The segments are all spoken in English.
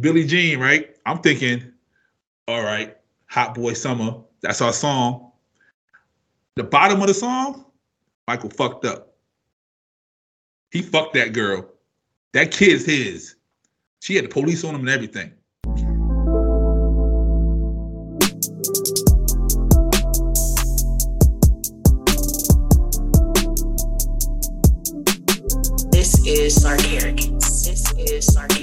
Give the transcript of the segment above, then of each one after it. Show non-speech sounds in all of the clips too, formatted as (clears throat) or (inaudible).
Billie Jean, right? I'm thinking, all right, Hot Boy Summer. That's our song. The bottom of the song, Michael fucked up. He fucked that girl. That kid's his. She had the police on him and everything. This is Sarcaric. This is Sarcaric.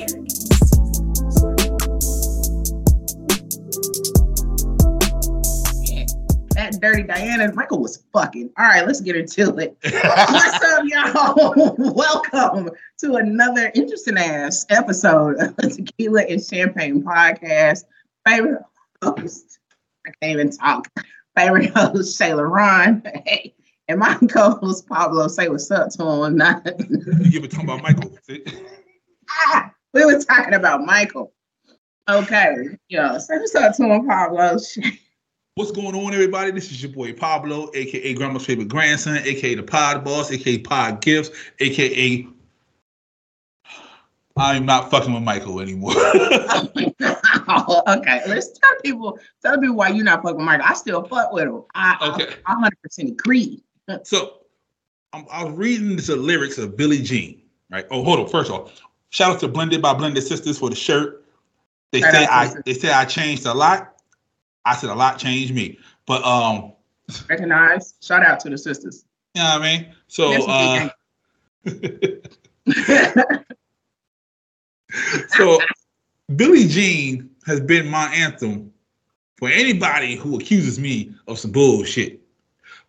That dirty Diana Michael was fucking. All right, let's get into it. (laughs) What's up, y'all? (laughs) Welcome to another interesting ass episode of the Tequila and Champagne podcast. Favorite host, I can't even talk. Favorite host, Shayla Ron. Hey, and my (laughs) co-host Pablo. Say what's up to him. Not, you were talking about Michael. ah, we were talking about Michael. Okay, yeah. Say what's up to him, Pablo. What's going on, everybody? This is your boy Pablo, aka Grandma's favorite grandson, aka the Pod Boss, aka Pod Gifts, aka I'm not fucking with Michael anymore. (laughs) okay, let's tell people tell people why you're not fucking with Michael. I still fuck with him. I Okay. I 100 percent agree. (laughs) so I'm, I was reading the lyrics of Billie Jean, right? Oh, hold on. First of all, shout out to Blended by Blended Sisters for the shirt. They say I the they say I changed a lot. I said a lot changed me. But um, Recognize. Shout out to the sisters. you know what I mean? So uh (laughs) so Billie Jean has been my anthem for anybody who accuses me of some bullshit.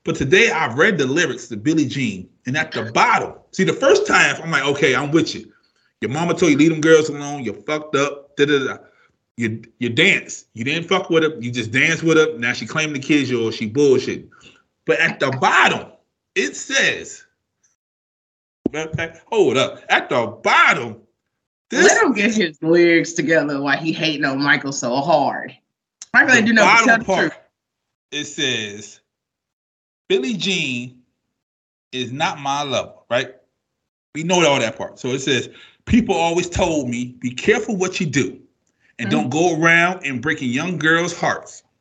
But today I've read the lyrics to Billie Jean, and at the bottom, see the first time I'm like, okay, I'm with you. Your mama told you leave them girls alone. You're fucked up. Da da da. You you dance. You didn't fuck with her. You just danced with her. Now she claimed the kids yours. She bullshit. But at the bottom, it says, matter of fact, hold up. At the bottom, this Let him get his lyrics together why he hating on Michael so hard. Michael ain't do nothing but tell bottom part, it says, Billie Jean is not my lover, right? We know all that part. So it says, people always told me, be careful what you do and don't go around and breaking young girls' hearts. (laughs)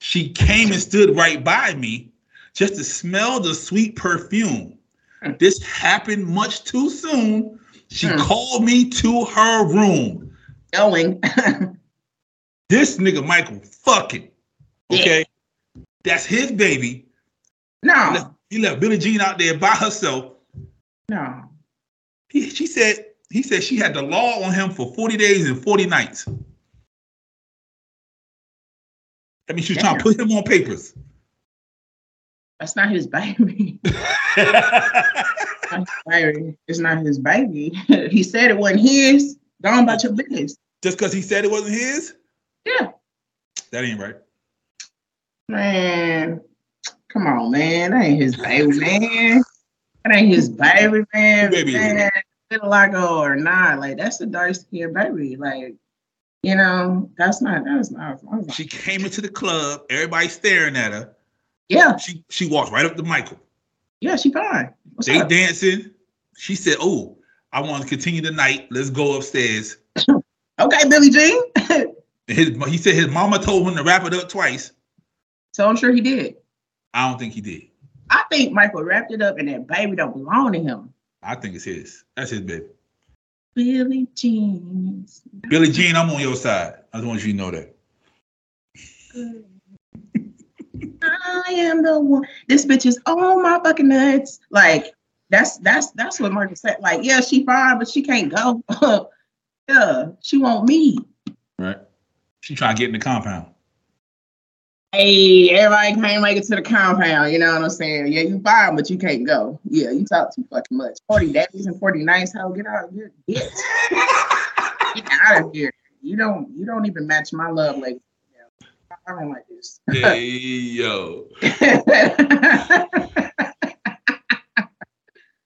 She came and stood right by me just to smell the sweet perfume. Hmm. This happened much too soon. She Hmm. called me to her room. Going. (laughs) This nigga Michael fucking. Okay? That's his baby. He no, left, he left Billie Jean out there by herself. no. He, she said he said she had the law on him for 40 days and 40 nights. I mean, she was trying to put him on papers. That's not his baby. (laughs) It's not his baby. (laughs) he said it wasn't his. Go on about your business. Just because he said it wasn't his? Yeah. That ain't right. Man, come on, man. That ain't his baby, man. That ain't his baby, man. Who baby is man, little like oh, or not, like that's a dark skinned baby. Like, you know, that's not that's not. I She came into the club, everybody staring at her. yeah, She she walked right up to Michael. yeah, she fine. What's They up? dancing. She said, Oh, I want to continue the night. Let's go upstairs. (laughs) Okay, Billie Jean. (laughs) His, he said his mama told him to wrap it up twice. so I'm sure he did. I don't think he did. I think Michael wrapped it up and that baby don't belong to him. I think it's his. That's his baby. Billie Jean. is Billie Jean, I'm on your side. I just want you to know that. I am the one. This bitch is on my fucking nuts. Like that's that's that's what Michael said. Like, yeah, she fine, but she can't go. (laughs) yeah, she want me. Right. She trying to get in the compound. Hey, everybody can't make it to the compound. You know what I'm saying? Yeah, you fine, but you can't go. Yeah, you talk too fucking much. Forty days and forty nights. How get out of here? Get, (laughs) get out of here. You don't you don't even match my love. Yeah, I don't like this. hey yo. (laughs)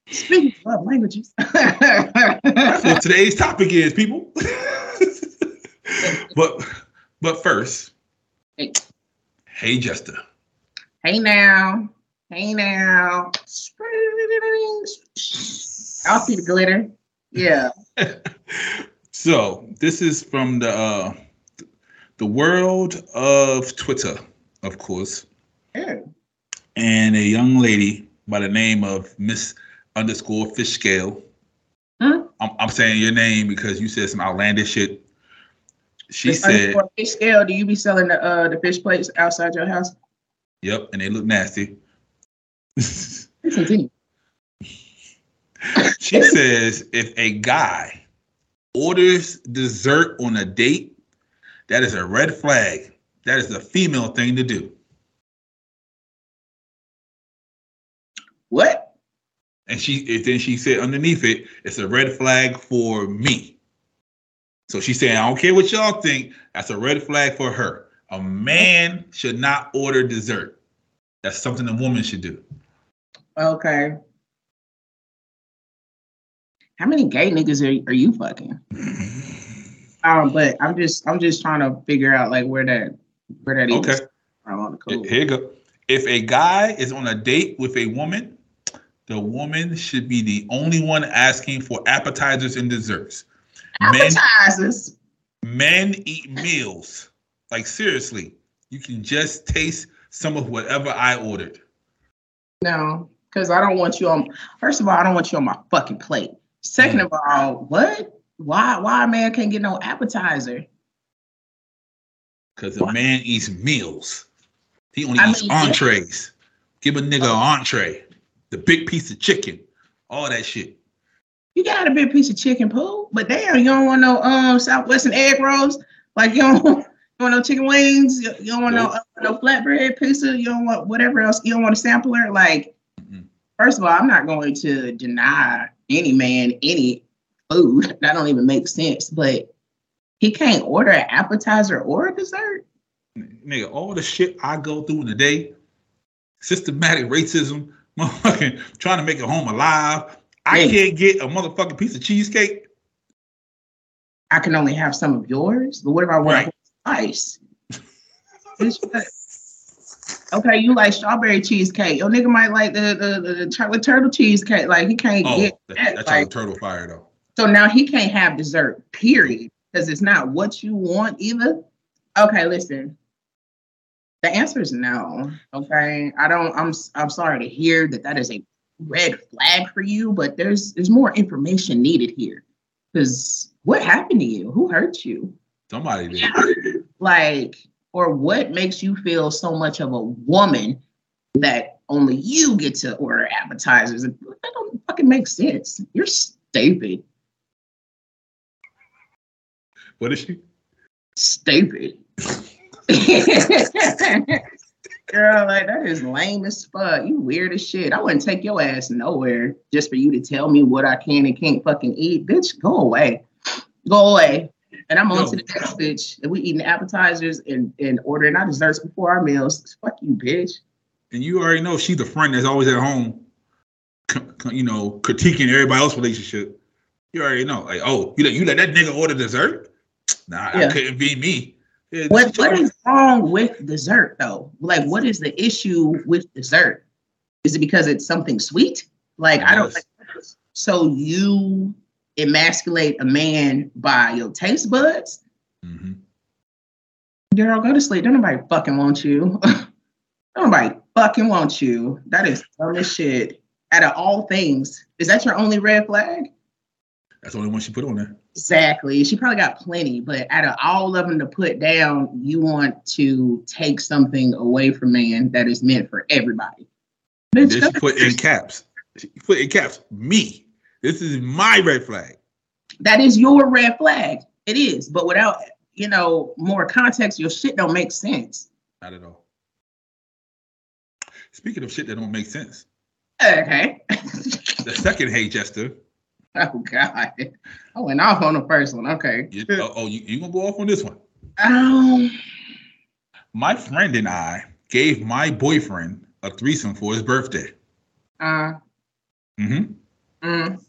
Speaking of love languages. That's what today's topic is, people. (laughs) but but first, Hey. Hey Jester. hey now. Hey now. I'll see the glitter. Yeah. (laughs) So this is from the uh, the world of Twitter, of course, Yeah. and a young lady by the name of Miss underscore Fish Scale. Huh? I'm, I'm saying your name because you said some outlandish shit. She Miss said, underscore Fish scale. Do you be selling the uh the fish plates outside your house? "Yep," and they look nasty. Continue. She says if a guy orders dessert on a date, that is a red flag. That is a female thing to do. What? And she and then she said underneath it, it's a red flag for me. So she's saying, I don't care what y'all think, that's a red flag for her. A man should not order dessert. That's something a woman should do. Okay. How many gay niggas are, are you fucking? (laughs) Um, but I'm just I'm just trying to figure out like where that where that is. Okay. The cool. Here you go. If a guy is on a date with a woman, the woman should be the only one asking for appetizers and desserts. Men, Appetizers. men eat meals. Like seriously, you can just taste some of whatever I ordered. No, because I don't want you on. First of all, I don't want you on my fucking plate. Second Mm. of all, what? Why? Why a man can't get no appetizer? Because a man eats meals. He only I eats mean, yeah. entrees. Give a nigga an entree, the big piece of chicken, all that shit. You got a big piece of chicken poo, but damn, you don't want no um Southwestern egg rolls. Like you don't, (laughs) you don't want no chicken wings. You, you don't want no uh, no flatbread pizza. You don't want whatever else. You don't want a sampler. Like Mhm. first of all, I'm not going to deny any man any food. (laughs) That don't even make sense. But he can't order an appetizer or a dessert. Nigga, all the shit I go through in the day, systematic racism, (laughs) motherfucking trying to make it home alive. I Hey. can't get a motherfucking piece of cheesecake. I can only have some of yours. But what if I want Right. ice? Bitch. Okay, you like strawberry cheesecake. Your nigga might like the the, the, the chocolate turtle cheesecake. Like he can't Oh, get that, that. that's Like, like, turtle fire though. so now he can't have dessert. Period. Because it's not what you want either. Okay, listen. The answer is no. Okay, I don't. I'm I'm sorry to hear that that is a red flag for you, but there's there's more information needed here. Because what happened to you? Who hurt you? Somebody did. (laughs) like or what makes you feel so much of a woman that only you get to order appetizers that don't fucking make sense you're stupid What is she? stupid (laughs) (laughs) girl like that is lame as fuck you weird as shit i wouldn't take your ass nowhere just for you to tell me what i can and can't fucking eat bitch go away go away and I'm on to the next bitch. And we eating appetizers and, and ordering our desserts before our meals. Fuck you, bitch. And you already know she's the friend that's always at home, you know, critiquing everybody else's relationship. You already know, like, oh, you let you let that nigga order dessert? Nah, Yeah. that couldn't be me. Yeah, What what is wrong with dessert though? Like what is the issue with dessert? Is it because it's something sweet? Like I don't Yes. so you emasculate a man by your taste buds? Mm-hmm. Girl, go to sleep. Don't nobody fucking want you. (laughs) Don't nobody fucking want you. That is dumb as shit. Out of all things, is that your only red flag? That's the only one she put on there. Exactly. She probably got plenty, but out of all of them to put down, you want to take something away from man that is meant for everybody. And then she put in caps. She put in caps. Me. This is my red flag. that is your red flag. It is, but without you know more context, your shit don't make sense. Not at all. Speaking of shit that don't make sense, Okay. the second hey Jester. (laughs) oh God, I went off on the first one. Okay. You, oh, oh, you, you gonna go off on this one? Um. My friend and I gave my boyfriend a threesome for his birthday. Uh. hmm Mm,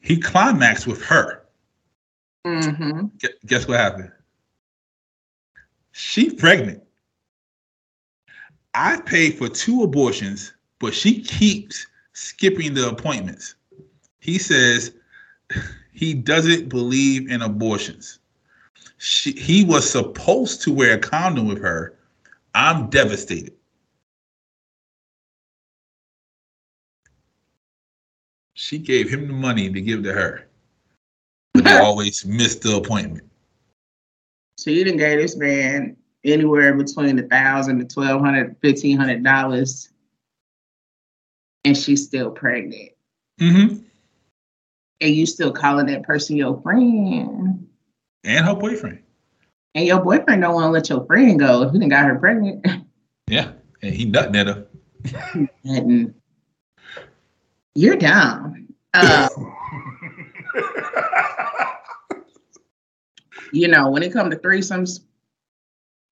He climaxed with her. mm-hmm. Gu- Guess what happened? She pregnant. I paid for two abortions, but she keeps skipping the appointments. He says, he doesn't believe in abortions. She, he was supposed to wear a condom with her. I'm devastated. She gave him the money to give to her. But he (laughs) always missed the appointment. So you didn't gave this man anywhere between a thousand to twelve hundred, fifteen hundred dollars, and she's still pregnant. Mm-hmm. And you still calling that person your friend. And her boyfriend. And your boyfriend don't want to let your friend go. He done got her pregnant. Yeah. And he nutting at her. you're down. Uh, (laughs) you know, when it comes to threesomes,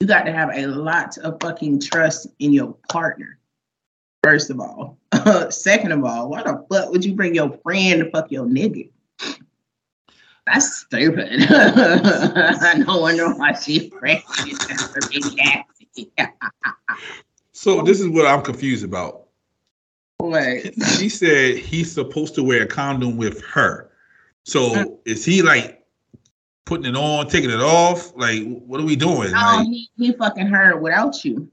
you got to have a lot of fucking trust in your partner. First of all. (laughs) Second of all, why the fuck would you bring your friend to fuck your nigga? That's stupid. (laughs) no wonder why she friends with big ass. So this is what I'm confused about. Wait. She said he's supposed to wear a condom with her. So is he like putting it on, taking it off? Like, what are we doing? No, Like, he, he fucking her without you.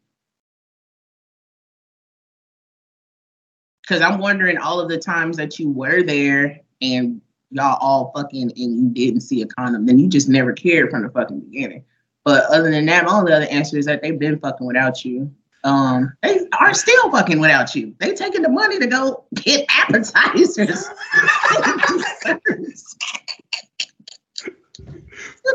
Cause I'm wondering all of the times that you were there and y'all all fucking and you didn't see a condom, then you just never cared from the fucking beginning. But other than that, my only other answer is that they've been fucking without you. Um, they are still fucking without you. They taking the money to go get (laughs) appetizers. (laughs) that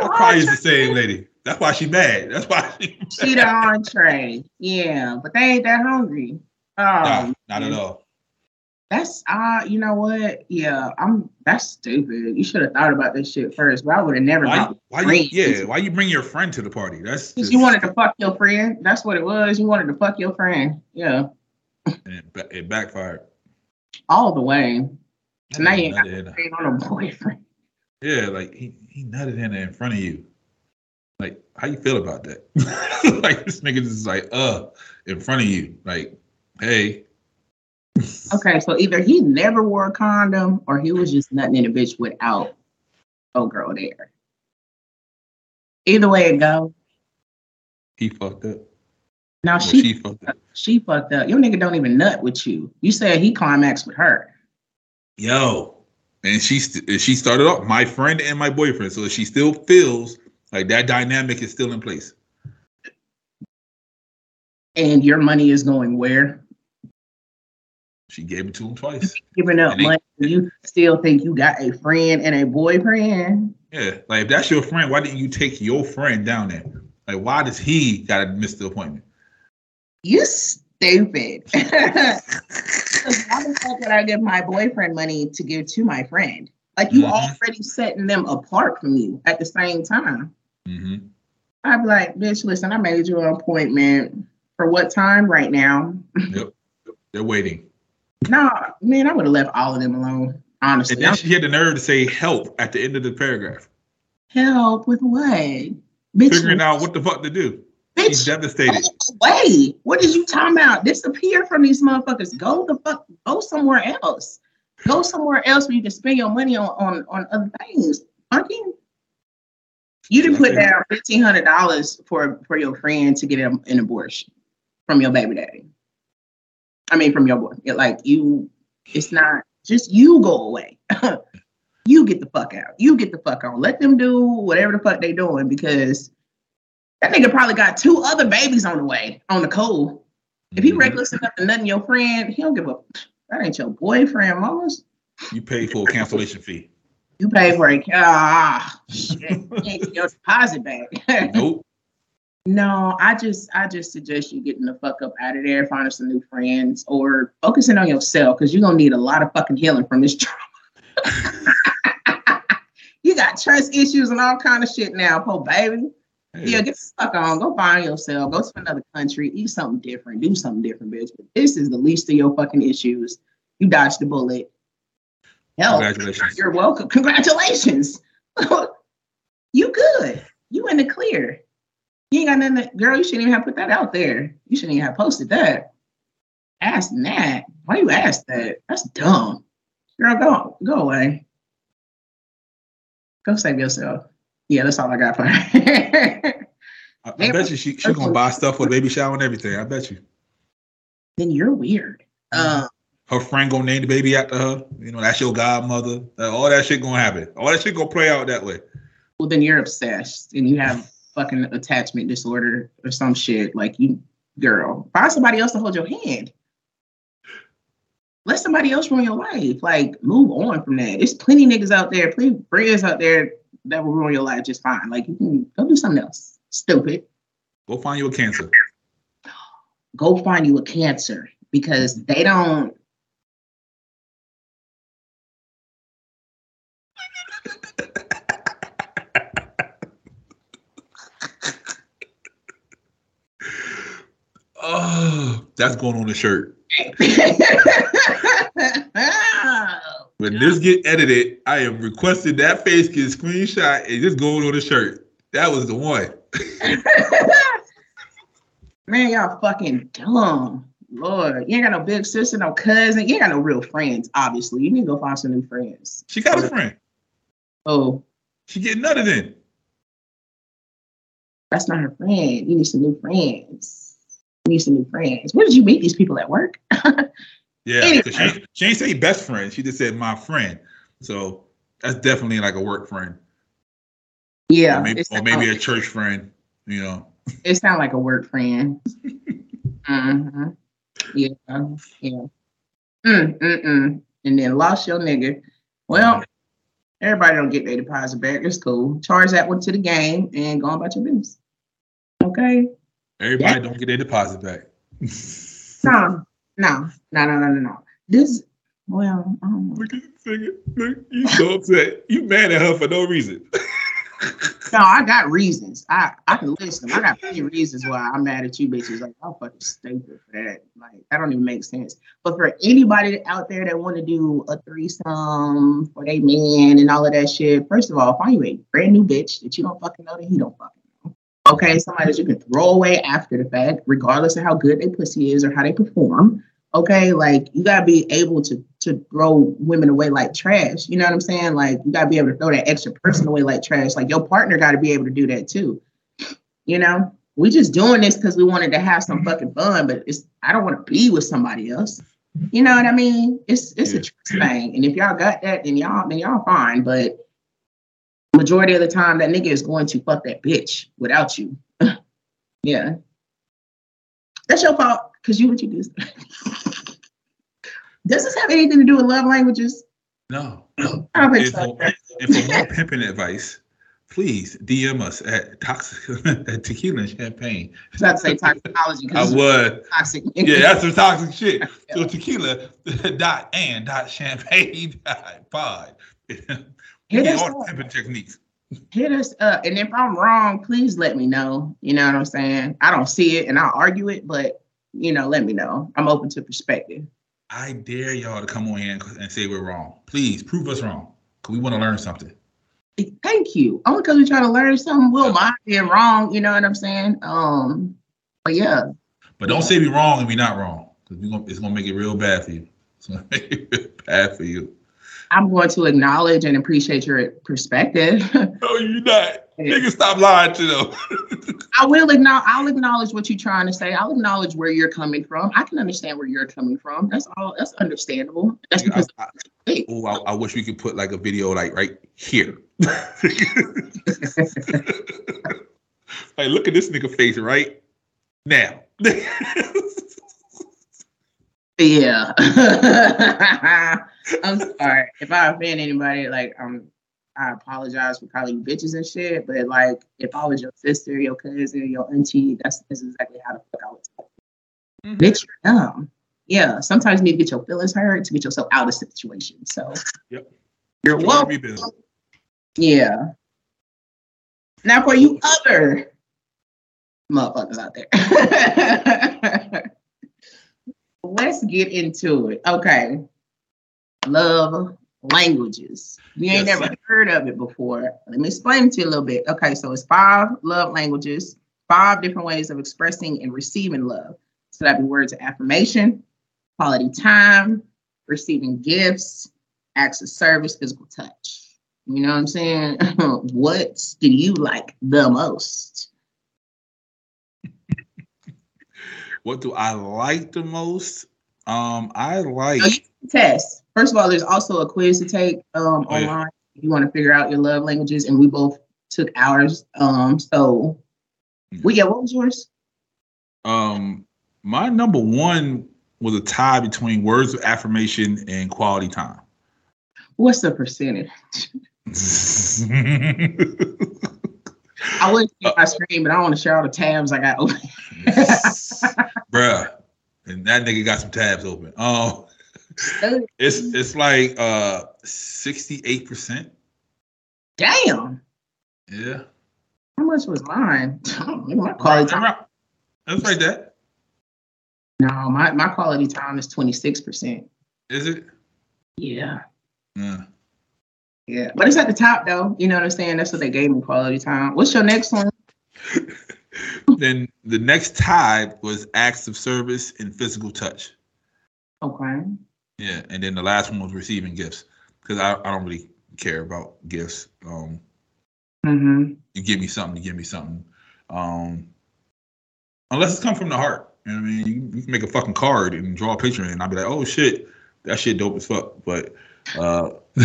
probably is the same lady. That's why she mad. That's why she. She the entree. Yeah, but they ain't that hungry. Um, Nah, not at all. That's uh, you know what? Yeah, I'm. That's stupid. You should have thought about this shit first. But I would have never. Why? Why you? Yeah. Why you bring your friend to the party? That's Because you wanted to fuck your friend. That's what it was. You wanted to fuck your friend. Yeah, and it, it backfired. all the way. You ain't got Nutted in a her. friend on a boyfriend. Yeah, like he he nutted in in front of you. Like, how you feel about that? (laughs) like this nigga just like uh in front of you. Like, hey, Okay, so either he never wore a condom or he was just nutting in a bitch without a girl there. Either way it go. he fucked up. Now she she fucked up. she fucked up. Your nigga don't even nut with you. You said he climaxed with her. Yo, and she st- she started off my friend and my boyfriend, so she still feels like that dynamic is still in place. And your money is going where? She gave it to him twice. Giving up money. You still think you got a friend and a boyfriend? Yeah, like if that's your friend, why didn't you take your friend down there? Like, why does he gotta miss the appointment? You stupid. (laughs) why the fuck would I give my boyfriend money to give to my friend? Like you Mhm. already setting them apart from you at the same time. hmm I'd be like, bitch, listen, I made you an appointment for what time right now? Yep. They're waiting. Nah, man, I would have left all of them alone. Honestly, And then she had the nerve to say help at the end of the paragraph, Help with what? Bitch, figuring out what the fuck to do. Bitch, devastated. Oh, Wait, what is you talking about? Disappear from these motherfuckers. Go the fuck, go somewhere else. Go somewhere else where you can spend your money on on, on other things. Monkey. You didn't put down fifteen hundred dollars for for your friend to get an abortion from your baby daddy. I mean, from your boy. It, like you, it's not just you go away. (laughs) you get the fuck out. You get the fuck on. Let them do whatever the fuck they doing because that nigga probably got two other babies on the way on the cold. If he Mhm. reckless enough to nothing your friend, he don't give a. That ain't your boyfriend, mamas. You pay for a cancellation fee. You pay for it. Ah, shit. You your deposit back. (laughs) Nope. No, I just, I just suggest you getting the fuck up out of there, finding some new friends, or focusing on yourself because you're gonna need a lot of fucking healing from this (laughs) trauma. you got trust issues and all kind of shit now, poor baby. Hey, Yeah, get the fuck on. Go find yourself. Go to another country. Eat something different. Do something different, bitch. But this is the least of your fucking issues. You dodged the bullet. Hell, Congratulations. you're welcome. Congratulations. (laughs) you good. You in the clear. You ain't got nothing. To, girl, you shouldn't even have put that out there. You shouldn't even have posted that. Ask that. Why you ask that? That's dumb. Girl, go go away. Go save yourself. Yeah, that's all I got for her. I, I (laughs) bet you she she gonna buy stuff for the baby shower and everything. I bet you. then you're weird. Um, Her friend gonna name the baby after her. You know, that's your godmother. All that shit gonna happen. All that shit gonna play out that way. well, then you're obsessed and you have fucking attachment disorder or some shit. Like you, girl, find somebody else to hold your hand. Let somebody else ruin your life. Like move on from that. There's plenty niggas out there, plenty friends out there that will ruin your life just fine. Like you can go do something else. Stupid. Go find you a cancer. Go find you a cancer because they don't. Oh, that's going on the shirt. (laughs) When this get edited, I am requesting that face get screenshot and just going on the shirt. That was the one. (laughs) Man, y'all fucking dumb. Lord, you ain't got no big sister, no cousin. You ain't got no real friends, obviously. You need to go find some new friends. She got a friend. Oh, She getting nutted in. that's not her friend. You need some new friends. Need some new friends. Where did you meet these people at work? (laughs) Yeah, 'cause she, she ain't say best friend. She just said my friend. So that's definitely like a work friend, yeah, or maybe, or maybe a church friend. You know, it sound like a work friend. (laughs) hmm Yeah, yeah. Mm, mm, mm. And then lost your nigga. Well, everybody don't get their deposit back. It's cool. Charge that one to the game and go on about your business. Okay. Everybody don't get their deposit back. (laughs) No, no, no, no, no, no. This, well, I don't know. Look at this nigga. Look, you so upset. You mad at her for no reason. No, I got reasons. I I can list them. I got plenty of reasons why I'm mad at you bitches. Like I'm fucking stupid for that. Like that don't even make sense. But for anybody out there that want to do a threesome for their man and all of that shit, first of all, find you a brand new bitch that you don't fucking know that he don't fucking. Okay, somebody that you can throw away after the fact, regardless of how good their pussy is or how they perform. Okay, like you gotta be able to to throw women away like trash. You know what I'm saying? Like you gotta be able to throw that extra person away like trash. Like your partner gotta be able to do that too. You know, we just doing this because we wanted to have some fucking fun, but it's I don't want to be with somebody else. You know what I mean? It's it's a Yeah. trust thing, and if y'all got that, then y'all then y'all fine. But majority of the time, that nigga is going to fuck that bitch without you. (laughs) yeah, that's your fault because you what you do. (laughs) Does this have anything to do with love languages? No. I don't think so. for, for more pimping advice, please DM us at toxic (laughs) at tequila and champagne. I was about to say toxicology I would. toxic. Yeah, that's some toxic shit. So tequila dot and dot champagne dot pod. Hit Get us all the up. pimping techniques. hit us up. And if I'm wrong, please let me know. You know what I'm saying? I don't see it and I'll argue it, but you know, let me know. I'm open to perspective. I dare y'all to come on here and, say we're wrong. Please prove us wrong. Cause we want to learn something. Thank you. Only because we're trying to learn something, we'll mind being wrong. You know what I'm saying? Um, but yeah, But don't say we wrong and we not wrong. Cause we gonna, it's gonna make it real bad for you. It's gonna (laughs) make it real bad for you. I'm going to acknowledge and appreciate your perspective. (laughs) No, you not. Nigga, stop lying to them. (laughs) I will acknowledge. I'll acknowledge what you're trying to say. I'll acknowledge where you're coming from. I can understand where you're coming from. That's all. That's understandable. That's I, because I, Hey. oh, I, I wish we could put like a video like right here. (laughs) like, look at this nigga face right now. Yeah. I'm sorry. If I offend anybody, like um I apologize for calling you bitches and shit. But like if I was your sister, your cousin, your auntie, that's that's exactly how the fuck I would talk. Mhm. Bitch, you're dumb. Yeah. Sometimes you need to get your feelings hurt to get yourself out of situation. So Yep. you're welcome. Yeah. Now for you other motherfuckers out there. (laughs) Let's get into it. Okay. Love languages. You ain't Yes. never heard of it before. Let me explain to you a little bit. Okay, so it's five love languages, five different ways of expressing and receiving love. So that'd be words of affirmation, quality time, receiving gifts, acts of service, physical touch. You know what I'm saying? (laughs) what do you like the most? What do I like the most? Um, I like. Oh, Test. First of all, there's also a quiz to take um, Oh, yeah. online. If you want to figure out your love languages, and we both took ours. Um, so, well, yeah, what was yours? Um, my number one was a tie between words of affirmation and quality time. What's the percentage? (laughs) I wouldn't see my screen, but I don't want to share all the tabs I got open. (laughs) Bruh. And that nigga got some tabs open. Oh, it's it's like uh 68%. Damn. Yeah. How much was mine? (laughs) I don't know, my quality time. That's right there. No, my, my quality time is 26%. Is it? Yeah. Yeah. Yeah. But it's at the top though. You know what I'm saying? That's what they gave me quality time. What's your next one? (laughs) then the next tie was acts of service and physical touch. Okay. Yeah, and then the last one was receiving gifts because I, I don't really care about gifts. Um, Mm-hmm. you give me something, you give me something. Um, unless it's come from the heart. You know what I mean? You, you can make a fucking card and draw a picture and I'll be like, oh shit, that shit dope as fuck. But uh, (laughs)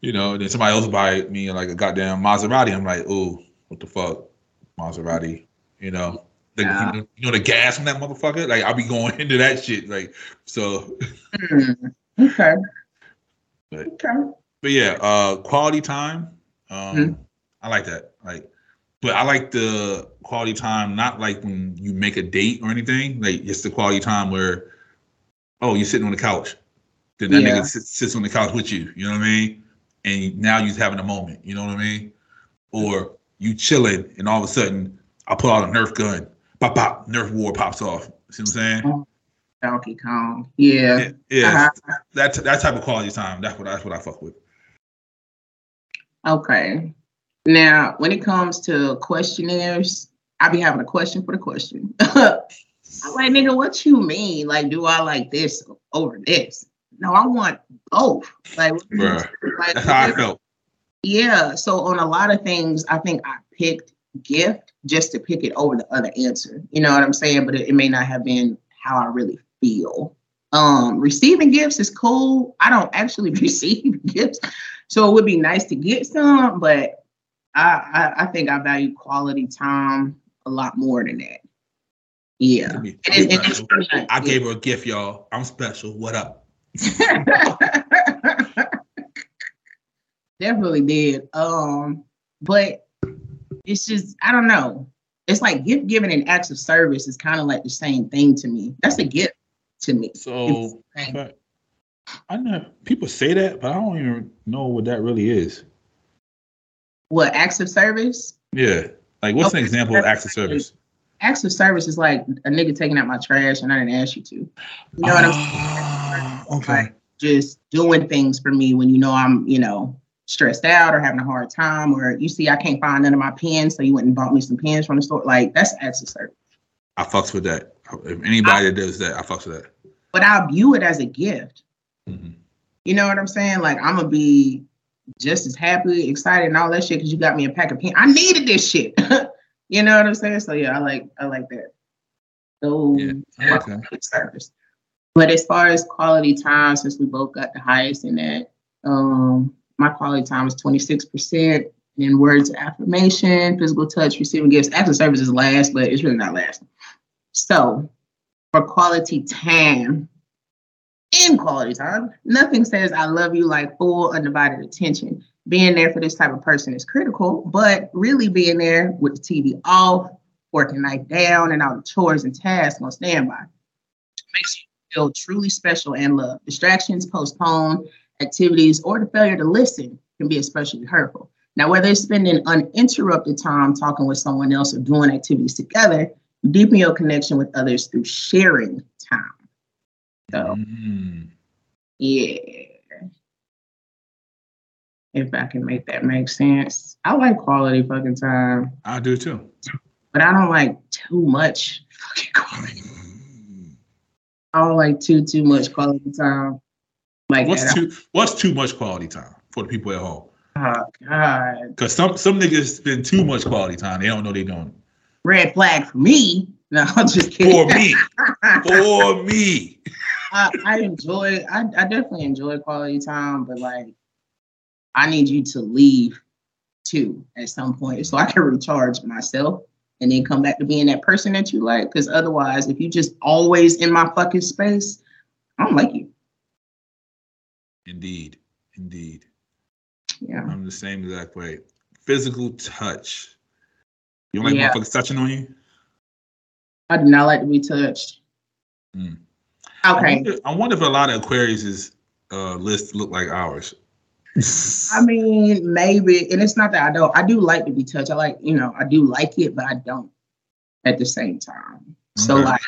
you know, then somebody else buy me like a goddamn Maserati. I'm like, oh, what the fuck, Maserati? You know, the, Yeah. you, know you know the gas from that motherfucker. Like I'll be going (laughs) into that shit. Like so. Mm. Okay. But- Okay. But yeah, uh, quality time. Um, Mhm. I like that. Like, but I like the quality time, not like when you make a date or anything. Like, it's the quality time where, oh, you're sitting on the couch, then that Yeah. nigga sits, sits on the couch with you. You know what I mean? And now you're having a moment. You know what I mean? Or you chilling, and all of a sudden, I pull out a Nerf gun. Pop, pop. Nerf war pops off. See what I'm saying? Donkey Kong. Yeah. Yeah, yeah. Uh-huh. That that type of quality time. That's what that's what I fuck with. Okay. Now, when it comes to questionnaires, I be having a question for the question. (laughs) I'm like, nigga, what you mean? Like, do I like this over this? No, I want both. Like, Bruh. like, That's how I felt. Yeah. So on a lot of things, I think I picked gift just to pick it over the other answer. You know what I'm saying? But it, it may not have been how I really feel. Um, receiving gifts is cool. I don't actually (laughs) receive gifts, so it would be nice to get some. But I, I, I think I value quality time a lot more than that. Yeah. And and it's special. pretty nice. I gave her a gift, y'all. I'm special. What up? (laughs) Definitely did. Um, but it's just I don't know. It's like gift giving and acts of service is kind of like the same thing to me. That's a gift to me. So, but I know people say that, but I don't even know what that really is. What acts of service? Yeah. Like, what's an example of acts of service? Acts of service is like a nigga taking out my trash and I didn't ask you to. You know what I'm saying? Ah, okay. Like just doing things for me when you know I'm, you know, stressed out or having a hard time, or you see I can't find none of my pens, so you went and bought me some pens from the store. Like that's acts of service. I fucks with that. If anybody that does that, I fucks with that. But I view it as a gift. Mhm. You know what I'm saying? Like I'm gonna be just as happy, excited, and all that shit because you got me a pack of pen. I needed this shit. (laughs) you know what I'm saying? So yeah, I like I like that. So Yeah, okay. service. But as far as quality time, since we both got the highest in that, um, my quality time is 26%. And words affirmation, physical touch, receiving gifts, acts services last, but it's really not last. So for quality time, in quality time, nothing says I love you like full undivided attention. Being there for this type of person is critical, but really being there with the TV off, working night down, and all the chores and tasks on standby makes you feel truly special and loved. Distractions, postponed activities, or the failure to listen can be especially hurtful. Now, whether it's spending uninterrupted time talking with someone else or doing activities together, deepen your connection with others through sharing time. So, Mm. yeah. If I can make that make sense. I like quality fucking time, I do too. but I don't like too much fucking quality. I don't like too too much quality time. Like What's uh, too What's too much quality time? for the people at home. Oh God. Cause some some niggas spend too much quality time. They don't know they doing Red flag for me. (laughs) No, I'm just kidding. For me. (laughs) For me. I, I enjoy I, I definitely enjoy quality time, but like I need you to leave too at some point so I can recharge myself and then come back to being that person that you like. Cause otherwise, if you just always in my fucking space, I don't like you. Indeed. Indeed. Yeah. I'm the same exact way. Physical touch. You don't like Yeah. motherfuckers touching on you? I do not like to be touched. Mm. I Okay. wonder, I wonder if a lot of Aquarius's uh, list look like ours. I mean, maybe, and it's not that I don't. I do like to be touched. I like, you know, I do like it, but I don't at the same time. So like,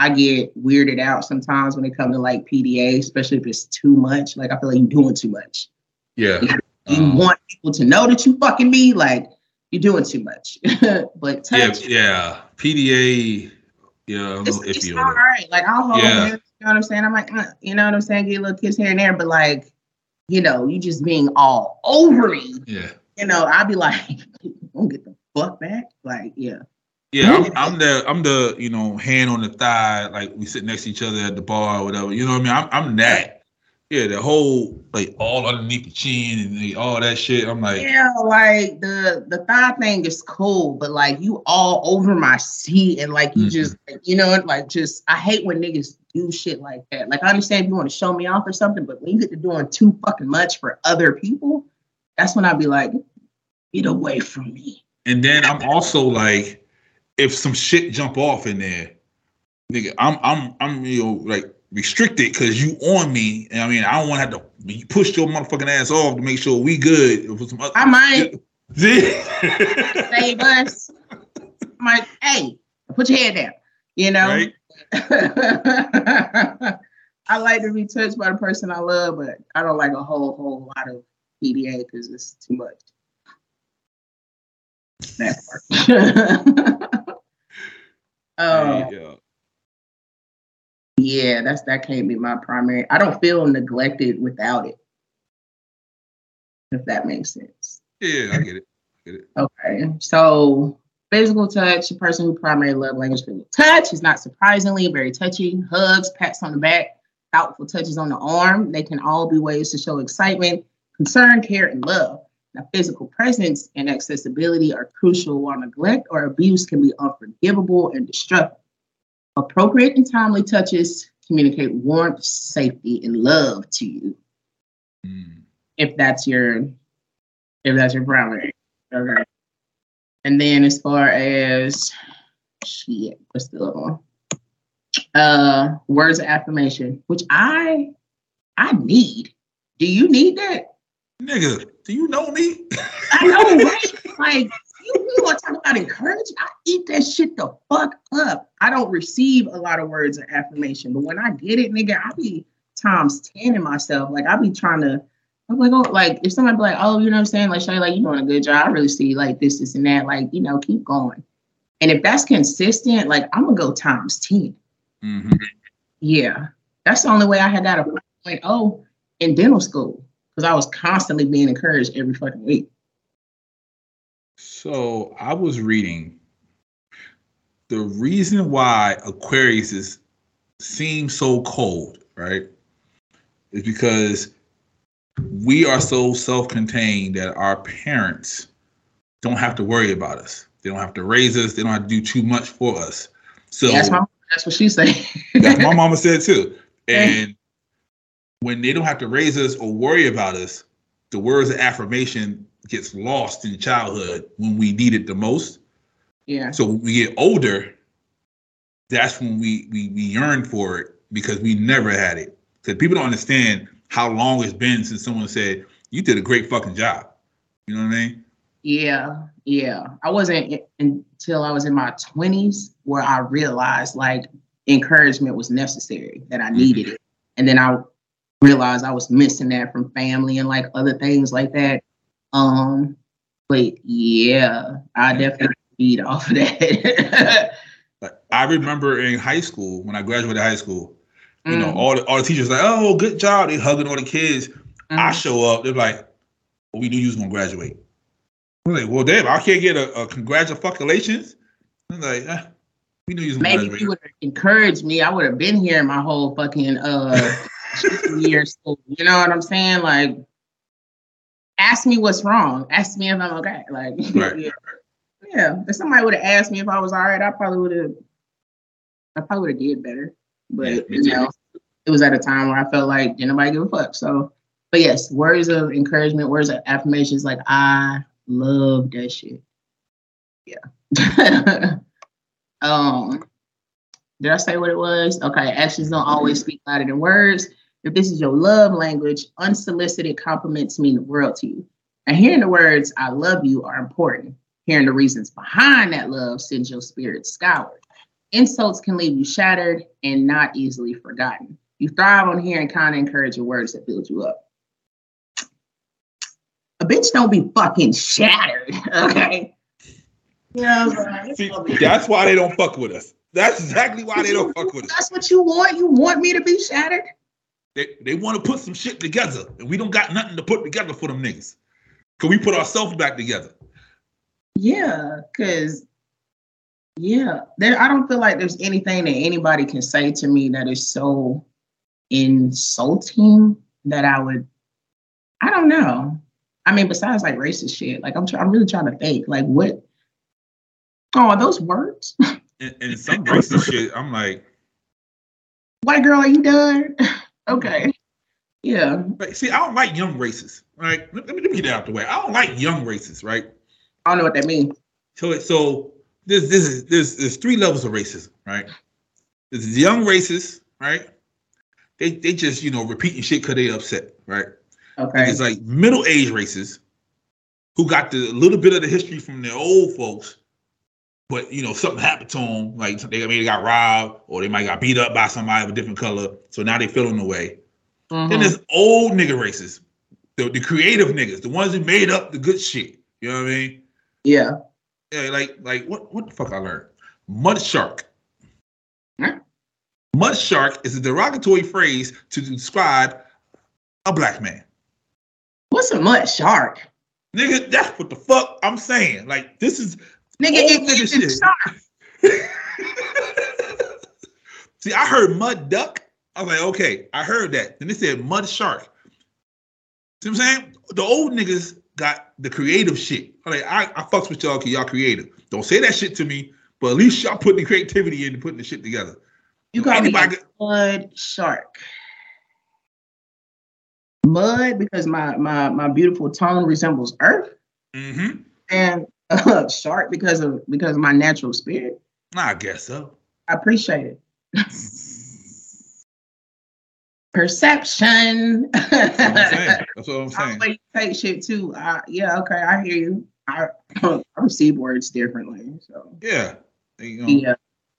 I get weirded out sometimes when it comes to like PDA, especially if it's too much. Like, I feel like you're doing too much. yeah. You Um, want people to know that you fucking me, like you're doing too much. (laughs) but yeah, touch, yeah. yeah, PDA. Yeah, it's, little it's iffy all on Like I'll hold Yeah. hands, you know what I'm saying? I'm like, uh, you know what I'm saying? Get a little kiss here and there, but like, you know, you just being all over me. Yeah. you know, I'd be like, (laughs) don't get the fuck back. Like, yeah. Yeah, I'm, I'm the I'm the you know hand on the thigh like we sit next to each other at the bar or whatever. You know what I mean? I'm I'm that. Yeah, the whole like all underneath the chin and the- all that shit. I'm like, Yeah, like the the thigh thing is cool, but like you all over my seat and like you Mhm. just you know, like just I hate when niggas do shit like that. Like I understand if you want to show me off or something, but when you get to doing too fucking much for other people, that's when I'd be like, get away from me. and then I'm also like, if some shit jump off in there, nigga, I'm I'm I'm you know like restricted because you on me. And I mean, I don't want to have to push your motherfucking ass off to make sure we good. For some other, I might (laughs) save us. I'm like, hey, put your head down. You know? right? (laughs) I like to be touched by the person I love, but I don't like a whole whole lot of PDA because it's too much. That part. (laughs) oh yeah. yeah, that's that can't be my primary. I don't feel neglected without it. If that makes sense. Yeah, I get it. Get it. (laughs) Okay, so physical touch, a person who primarily love language physical touch is not surprisingly very touchy. Hugs, pats on the back, thoughtful touches on the arm. They can all be ways to show excitement, concern, care, and love. Now, physical presence and accessibility are crucial, while neglect or abuse can be unforgivable and destructive. Appropriate and timely touches communicate warmth, safety, and love to you Mm. if that's your if that's your primary. Okay. And then as far as shit, what's the other one? Uh words of affirmation, which I I need. Do you need that? Nigga, do you know me? I know, (laughs) right? like you, you want to talk about encouragement? I eat that shit the fuck up. I don't receive a lot of words of affirmation, but when I get it, nigga, I be times 10 in myself. Like I be trying to I'm like, oh, like if somebody be like, oh, you know what I'm saying? Like, Shay, like you doing a good job. I really see like this, this, and that. Like, you know, keep going. And if that's consistent, like I'm gonna go times 10. hmm Yeah. That's the only way I had got a 4.0 in dental school. Because I was constantly being encouraged every fucking week. So I was reading the reason why Aquarius is seem so cold, right? Is because we are so self-contained that our parents don't have to worry about us. They don't have to raise us. They don't have to do too much for us. So that's my that's what she say. That's my (laughs) mama said too. And when they don't have to raise us or worry about us, the words of affirmation gets lost in childhood when we need it the most. yeah. So when we get older, that's when we we, we yearn for it because we never had it. Because people don't understand how long it's been since someone said, You did a great fucking job. You know what I mean? Yeah, yeah. I wasn't until I was in my 20s where I realized like encouragement was necessary, that I mm-hmm. needed it. And then I realized I was missing that from family and like other things like that. Um, but yeah, I definitely feed (laughs) off of that. I remember in high school, when I graduated high school, you know, Mm, all the all the teachers like, Oh, good job. They hugging all the kids. I mm. show up, they're like, Well, we knew you was gonna graduate. I'm like, well, damn, I can't get a, a congratulations. I'm like, eh, we knew you was gonna Maybe if graduate. you would have encouraged me, I would have been here my whole fucking uh year school. You know what I'm saying? Like, ask me what's wrong. Ask me if I'm okay. Like, (laughs) Right. yeah. yeah. If somebody would have asked me if I was all right, I probably would have. I probably would have did better. But Yeah, you know, it was at a time where I felt like didn't nobody give a fuck. So, but yes, words of encouragement, words of affirmations. Like I love that shit. Yeah. (laughs) um. Did I say what it was? Okay, actions don't always speak louder than words. If this is your love language, unsolicited compliments mean the world to you. And hearing the words "I love you" are important. Hearing the reasons behind that love sends your spirit skyward. Insults can leave you shattered and not easily forgotten. You thrive on hearing kind of encouraging words that build you up. A bitch don't be fucking shattered, (laughs) okay? You know See, that's why they don't fuck with us. That's exactly why they don't fuck with us. That's what you want? You want me to be shattered? They, they want to put some shit together, and we don't got nothing to put together for them niggas. Cause we put ourselves back together. Yeah, because yeah, there I don't feel like there's anything that anybody can say to me that is so insulting that I would I don't know. I mean, besides like racist shit, like I'm try- I'm really trying to think, like what oh are those words? And, and some racist shit, I'm like, White girl, are you done? (laughs) okay. Yeah. like, see, I don't like young racists, right? Let, me, let me get that out the way. I don't like young racists, right? I don't know what that means. So, so this, this is there's there's three levels of racism, right? There's the young racists, right? They they just you know repeating shit because they upset, right? Okay. It's like middle aged racists who got the little bit of the history from their old folks, but you know something happened to them, like they maybe got robbed or they might got beat up by somebody of a different color, so now they feeling the way. Mhm. Then there's old nigga racists, the, the creative niggas, the ones who made up the good shit. You know what I mean? Yeah. Yeah, like like what what the fuck I learned? Mud shark. Huh? Mud shark is a derogatory phrase to describe a black man. What's a mud shark? Nigga, that's what the fuck I'm saying. Like this is Nigga, Old nigga shit. shark. (laughs) See, I heard mud duck. I was like, okay, I heard that. Then they said mud shark. See what I'm saying? The old niggas got the creative shit. I'm like, I, I fucks with y'all because y'all creative. Don't say that shit to me, but at least y'all putting the creativity into putting the shit together. You call me Anybody- mud shark. Mud because my my my beautiful tone resembles earth, Mm-hmm. and uh, (laughs) shark because of because of my natural spirit. I guess so. I appreciate it. Perception. That's what I'm saying. (laughs) That's what I'm I saying. you take shit too. Uh, yeah, okay, I hear you. I, (laughs) I receive words differently, so Yeah. Yeah.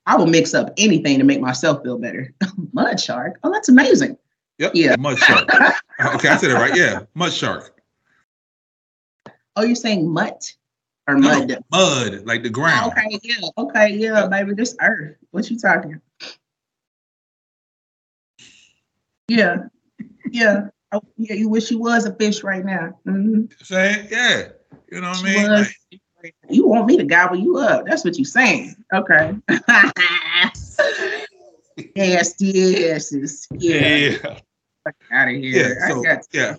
I will mix up anything to make myself feel better. Mud shark. Oh, that's amazing. Yep. Yeah. Mud shark. okay, I said it right. Yeah. Mud shark. Oh, you're saying mutt or mud? no, mud, like the ground. Okay, yeah, okay, yeah, baby. This earth. What you talking? Yeah, yeah. Oh, yeah. You wish you was a fish right now. Mhm. Saying, yeah. You know what I mean? Like, You want me to gobble you up? That's what you saying? Okay. (laughs) yes, yes, yes. Yeah. yeah. Out of Yeah. here. So I got yeah.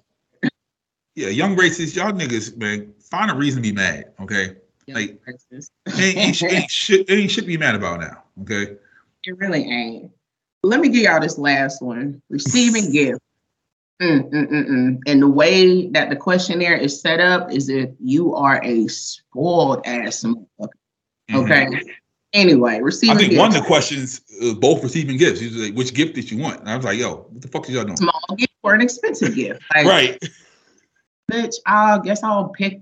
Yeah, young racists, y'all niggas, man, find a reason to be mad, okay? like- racist. Ain't, ain't, ain't shit, ain't shit to be mad about now, okay? It really ain't. Let me give y'all this last one. Receiving (laughs) gift. Mm, mm, mm, mm. And the way that the questionnaire is set up is if you are a spoiled ass motherfucker. Mhm. Okay. Anyway, receiving. I think gifts. one of the questions, uh, both receiving gifts. He was like, which gift did you want? And I was like, yo, what the fuck is y'all doing? small gift or an expensive gift. (laughs) Like, Right. bitch, I guess I'll pick.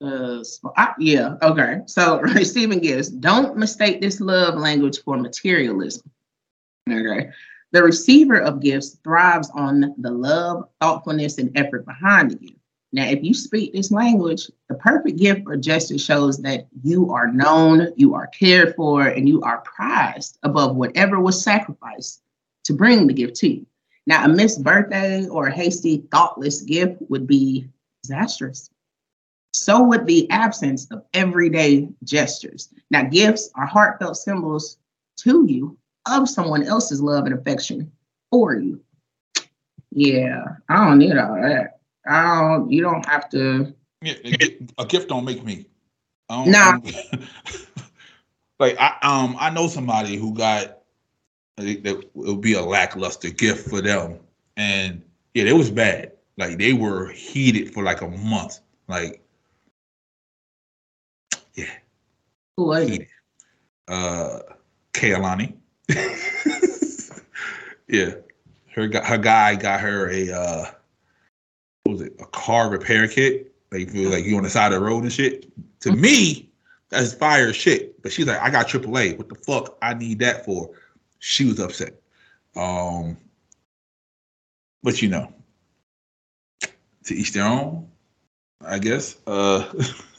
Uh, I- yeah, okay. So (laughs) receiving gifts. Don't mistake this love language for materialism. Okay. The receiver of gifts thrives on the love, thoughtfulness, and effort behind the gift. Now, if you speak this language, the perfect gift or gesture shows that you are known, you are cared for, and you are prized above whatever was sacrificed to bring the gift to you. Now, a missed birthday or a hasty, thoughtless gift would be disastrous. So would the absence of everyday gestures. Now, gifts are heartfelt symbols to you of someone else's love and affection for you. Yeah, I don't need all that. I don't. You don't have to. Yeah, a gift don't make me. I don't, Nah. (laughs) like I um I know somebody who got that it would be a lackluster gift for them, and yeah, it was bad. Like they were heated for like a month. Like It? Uh, Kaylani. (laughs) yeah, her her guy got her a uh, what was it? A car repair kit. Like feel like you on the side of the road and shit. To me, that's fire shit. But she's like, I got AAA. What the fuck? I need that for. She was upset. Um, but you know, to each their own. I guess. Uh, (laughs)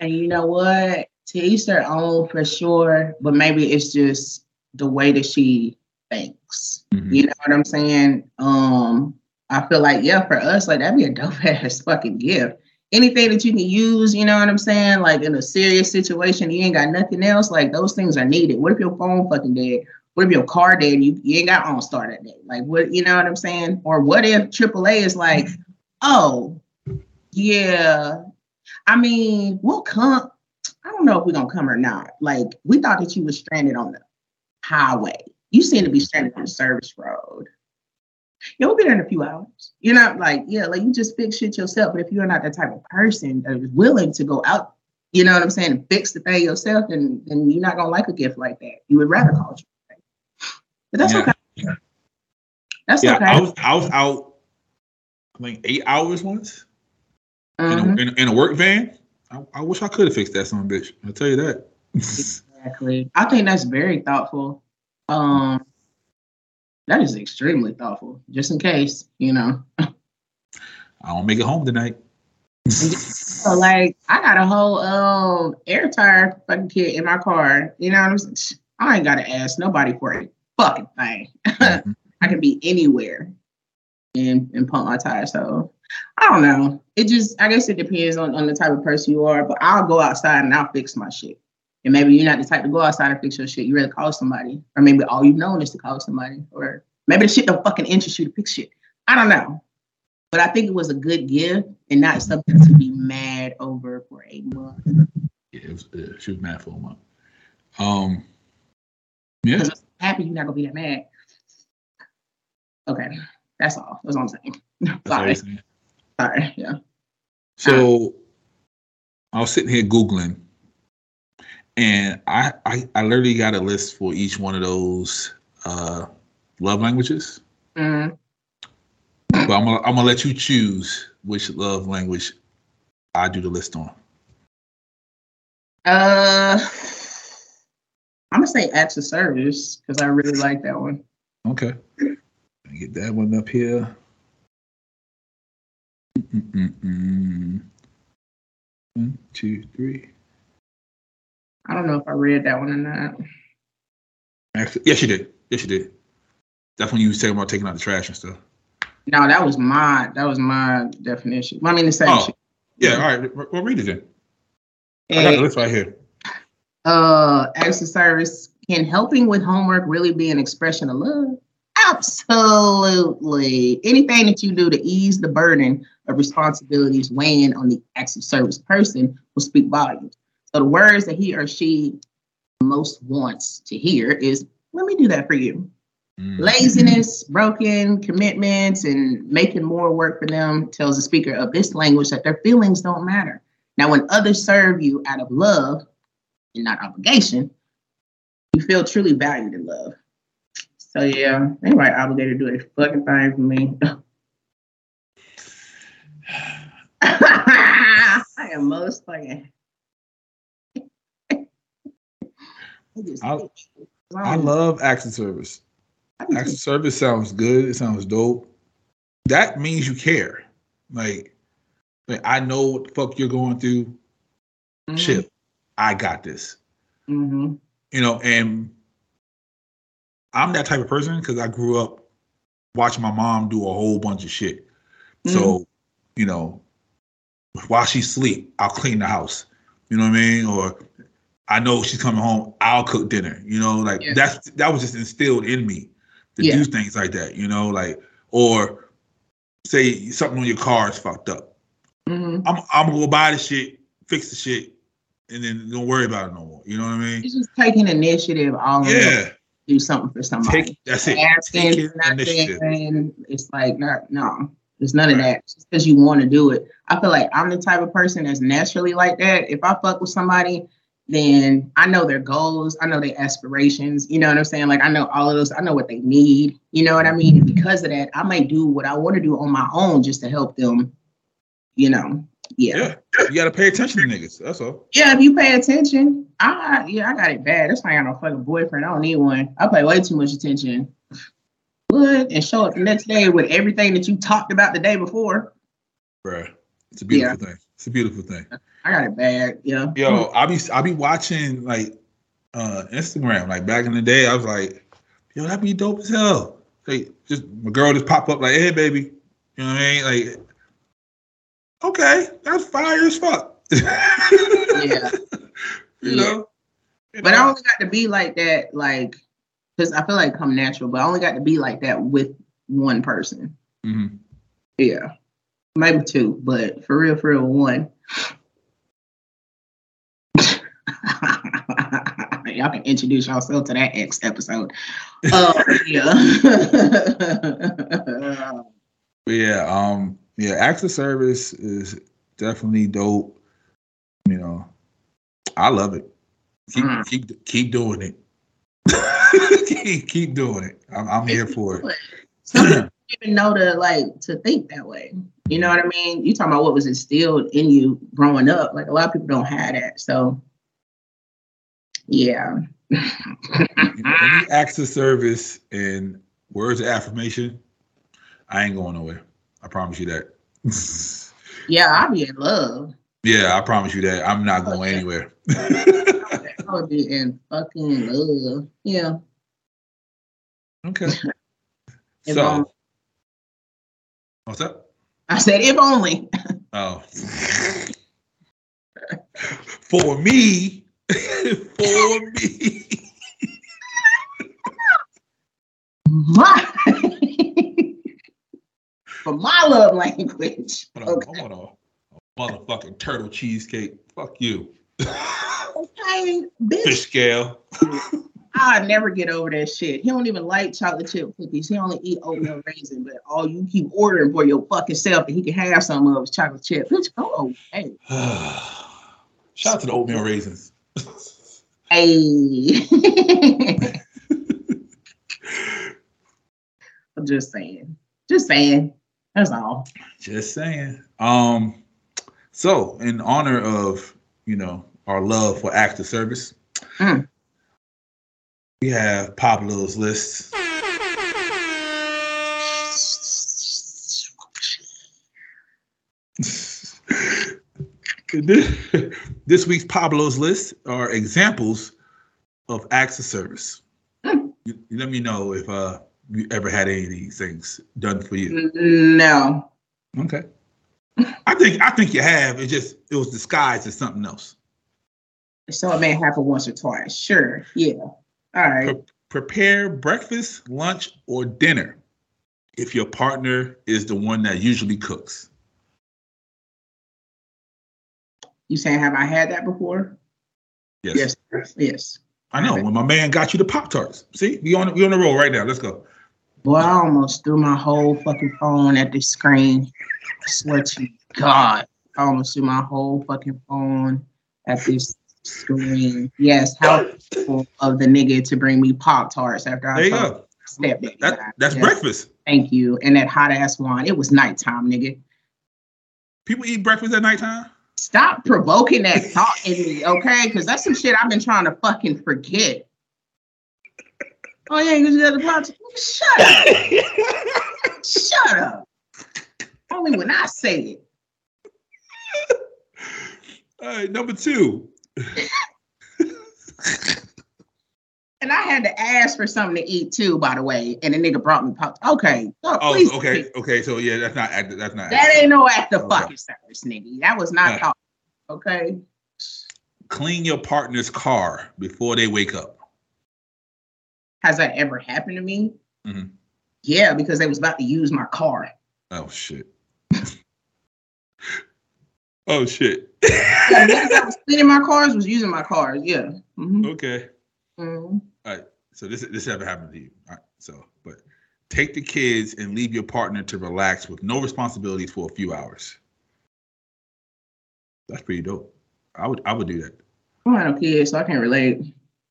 And you know what? To each their own for sure, but maybe it's just the way that she thinks. mhm. You know what I'm saying? Um, I feel like, yeah, for us, like that'd be a (laughs) dope ass fucking gift. Anything that you can use, you know what I'm saying? Like in a serious situation, you ain't got nothing else, like those things are needed. What if your phone fucking dead? What if your car dead? You, you ain't got OnStar that day. Like what you know what I'm saying? Or what if AAA is like, (laughs) oh, yeah. I mean, we'll come. I don't know if we're gonna come or not. Like, we thought that you was stranded on the highway. You seem to be stranded on the service road. Yeah, we'll be there in a few hours. You're not like, yeah, like you just fix shit yourself. But if you're not that type of person that is willing to go out, you know what I'm saying, and fix the thing yourself, then then you're not gonna like a gift like that. You would rather call it. But that's Yeah. okay. That's yeah, okay. I was I was out. I think eight hours once in, Mhm. a, in, a, in a work van. I, I wish I could have fixed that son bitch. I'll tell you that. Exactly. I think that's very thoughtful. Um, that is extremely thoughtful. Just in case, you know. I don't make it home tonight. So like, I got a whole um air tire fucking kit in my car. You know what I'm saying? I ain't gotta ask nobody for a fucking thing. (laughs) Mhm. I can be anywhere and and pump my tire. So I don't know. It just I guess it depends on, on the type of person you are. But I'll go outside and I'll fix my shit. And maybe you're not the type to go outside and fix your shit. You rather call somebody, or maybe all you've known is to call somebody, or maybe the shit don't fucking interest you to fix shit. I don't know. But I think it was a good gift and not something to be mad over for a month. Yeah, it was, uh, she was mad for a month. Um, yeah, Because happy you're not gonna be that mad. Okay, that's all. That's all I'm saying. (laughs) that's Sorry. Sorry. Yeah. So I was sitting here googling, and I, I I literally got a list for each one of those uh, love languages. Mm-hmm. But I'm gonna I'm gonna let you choose which love language I do the list on. Uh, I'm gonna say acts of service because I really like that one. Okay. Get that one up here. Mm-mm-mm. One, two, three. I don't know if I read that one or not. Actually, yes, you did. Yes, you did. That's when you was talking about taking out the trash and stuff. No, that was my that was my definition. I mean the same Oh, shit. yeah. All right. Well, read it then. I got the list right here. uh, of service can helping with homework really be an expression of love? Absolutely. Anything that you do to ease the burden of responsibilities weighing on the acts of service person will speak volumes. So the words that he or she most wants to hear is, "Let me do that for you." Mm. Laziness, broken commitments, and making more work for them tells the speaker of this language that their feelings don't matter. Now, when others serve you out of love and not obligation, you feel truly valued and loved. So yeah, anybody obligated to do a fucking thing for me. (laughs) Most fucking. (laughs) I- I love Action service. Action service sounds good. It sounds dope. That means you care. Like, like I know what the fuck you're going through. Mm-hmm. Shit, I got this. hmm You know, and I'm that type of person because I grew up watching my mom do a whole bunch of shit. So, you know, while she sleep, I'll clean the house. You know what I mean? Or I know she's coming home, I'll cook dinner. You know, like Yeah. that's that was just instilled in me to Yeah. do things like that. You know, like or say something on your car is fucked up. Mhm. I'm I'm gonna go buy the shit, fix the shit, and then don't worry about it no more. You know what I mean? It's just taking initiative all Yeah. do something for somebody. Take that's it. Asking nothing, initiative. it's like not no. There's none of that. Just because you want to do it. I feel like I'm the type of person that's naturally like that. If I fuck with somebody, then I know their goals, I know their aspirations. You know what I'm saying? Like I know all of those. I know what they need. You know what I mean? And because of that, I might do what I want to do on my own just to help them. You know? Yeah. Yeah. You gotta pay attention to niggas. That's all. Yeah, if you pay attention, I yeah, I got it bad. That's why I got no fucking boyfriend. I don't need one. I pay way too much attention. Would and show up the next day with everything that you talked about the day before. Bruh. It's a beautiful thing. It's a beautiful thing. I got it bad. Yeah. Yo, I be I be watching like uh Instagram. Like back in the day, I was like, yo, that'd be dope as hell. Like just my girl just pop up like, hey baby. You know what I mean? Like, okay, that's fire as fuck. (laughs) Yeah. You know? But I only got to be like that, like, because I feel like come natural, but I only got to be like that with one person. Mhm. Yeah. Maybe two, but for real, for real, one. (laughs) Y'all can introduce yourself to that X episode. Uh, yeah. (laughs) Yeah, um, yeah, acts of service is definitely dope. You know, I love it. Keep Mm. keep keep doing it. (laughs) keep, keep doing it. I'm, I'm here for it. Some people (clears throat) even know to like to think that way. You know what I mean? You talking about what was instilled in you growing up. Like a lot of people don't have that. So yeah. Any acts of service and words of affirmation, I ain't going nowhere. I promise you that. (laughs) Yeah, I'll be in love. yeah, I promise you that. I'm not oh, going anywhere. (laughs) Be in fucking love. Yeah. okay. (laughs) So, only- what's up? I said if only. Oh. For me, (laughs) for me. My (laughs) for my love language. Hold on, Okay. A, a motherfucking turtle cheesecake. Fuck you. Okay, bitch. Fish scale. (laughs) I never get over that shit. He don't even like chocolate chip cookies. He only eat oatmeal raisin, but all you keep ordering for your fucking self that he can have some of is chocolate chip. Bitch, oh, hey, (sighs) Shout out to the oatmeal raisins. hey. (laughs) I'm just saying, just saying. That's all. Just saying. Um, so in honor of you know our love for active service, Mm. we have Pablo's list. (laughs) this, week's Pablo's list are examples of acts of service. You, you let me know if uh you ever had any of these things done for you. No, Okay. I think I think you have. It just it was disguised as something else. So it may happen once or twice. Sure, yeah. All right. Pre- prepare breakfast, lunch, or dinner if your partner is the one that usually cooks. You saying have I had that before? Yes. Yes. Yes. I know. When my man got you the Pop Tarts. See, we on we on the roll right now. Let's go. Boy, I almost threw my whole fucking phone at the screen. I swear to God, I almost threw my whole fucking phone at this screen. Yes, how of the nigga to bring me Pop Tarts after I There you told go. stepdaddy. That, that. that's Yes, breakfast. Thank you. And that hot ass wine. It was nighttime, nigga. People eat breakfast at nighttime. Stop provoking that thought in me, okay? Because that's some shit I've been trying to fucking forget. Oh yeah, because you got the Pop Shut up. Shut up. Only when I say it. All right, number two. And I had to ask for something to eat too, by the way. And the nigga brought me pop. Okay. Oh, Oh, okay, okay. So yeah, that's not act. That's not. That ain't no act of Okay. fucking service, nigga. That was not. Okay. Clean your partner's car before they wake up. Has that ever happened to me? Mhm. Yeah, because they was about to use my car. Oh shit. (laughs) oh shit. Yeah, that was cleaning my cars was using my cars. Yeah. Mhm. okay. Mhm. All right. So this this ever happened to you? Right. So, but take the kids and leave your partner to relax with no responsibilities for a few hours. That's pretty dope. I would I would do that. I don't have no kids, so I can't relate.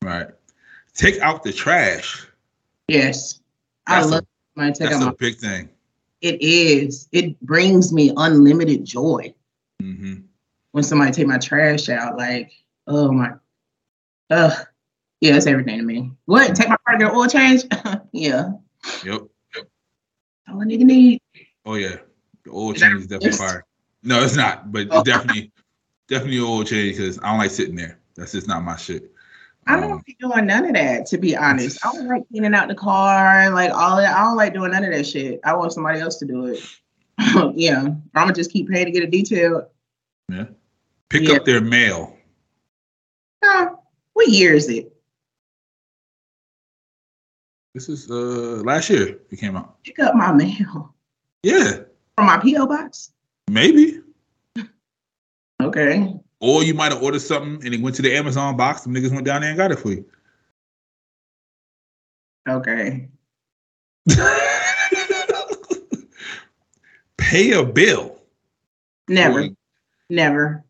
All right. Take out the trash. Yes. I That's a- love my take That's out a my big thing. it is. It brings me unlimited joy hmm when somebody take my trash out. Like, oh my ugh. Yeah, it's everything to me. What? Take my car to get oil change? (laughs) yeah. Yep. All a nigga need. Oh yeah. The oil Is change is definitely fire. No, it's not, but Oh. it's definitely definitely oil change because I don't like sitting there. That's just not my shit. I don't Um, like doing none of that, to be honest. I don't like cleaning out the car, like all that. I don't like doing none of that shit. I want somebody else to do it. (laughs) yeah. I'm gonna just keep paying to get it detailed. Pick Yeah. up their mail. Huh. What year is it? This is uh last year it came out. Pick up my mail Yeah, from my P.O. box. maybe. Okay. Or you might have ordered something and it went to the Amazon box. Some niggas went down there and got it for you. Okay. (laughs) Pay a bill. Never. Or- Never.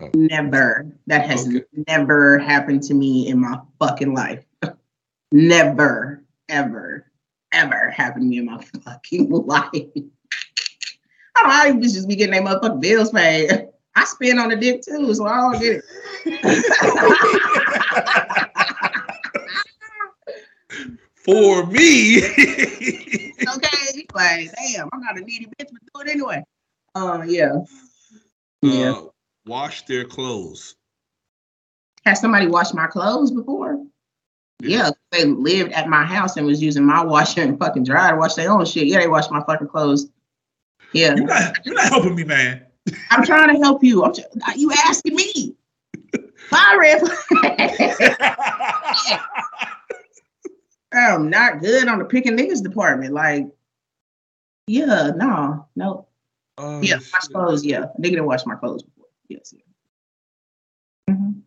Oh. Never. That has Okay. never happened to me in my fucking life. (laughs) never, ever, ever happened to me in my fucking (laughs) life. I don't know how you be getting their motherfucking bills paid. (laughs) I spend on the dick too, so I don't get it. For me. okay. Like, damn, I'm not a needy bitch, but do it anyway. Uh yeah. Yeah. Wash their clothes. Has somebody washed my clothes before? Yeah, they lived at my house and was using my washer and fucking dryer to wash their own shit. Yeah, they washed my fucking clothes. Yeah, You're not, you're not helping me, man. (laughs) I'm trying to help you. I'm just, you asking me. Bye, Rip. (laughs) I'm not good on the picking niggas department. Like, yeah, no, no. Oh, Yeah, wash shit. clothes. Yeah, nigga didn't wash my clothes. Yes. Yeah. Mhm.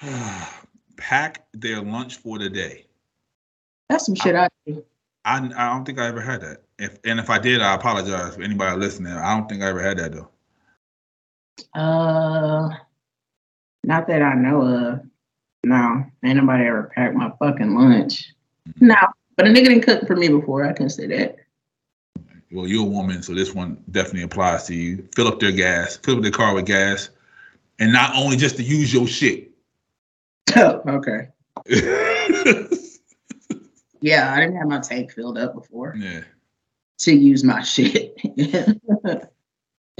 (sighs) Pack their lunch for the day. That's some shit I do. I, I don't think I ever had that. If and if I did, I apologize for anybody listening. I don't think I ever had that though. Uh, not that I know of. No, ain't nobody ever packed my fucking lunch. No, but a nigga didn't cook for me before. I can say that. Well, you're a woman, so this one definitely applies to you. Fill up their gas, fill up their car with gas, and not only just to use your shit. (laughs) okay. (laughs) yeah. I didn't have my tank filled up before Yeah. to use my shit. (laughs)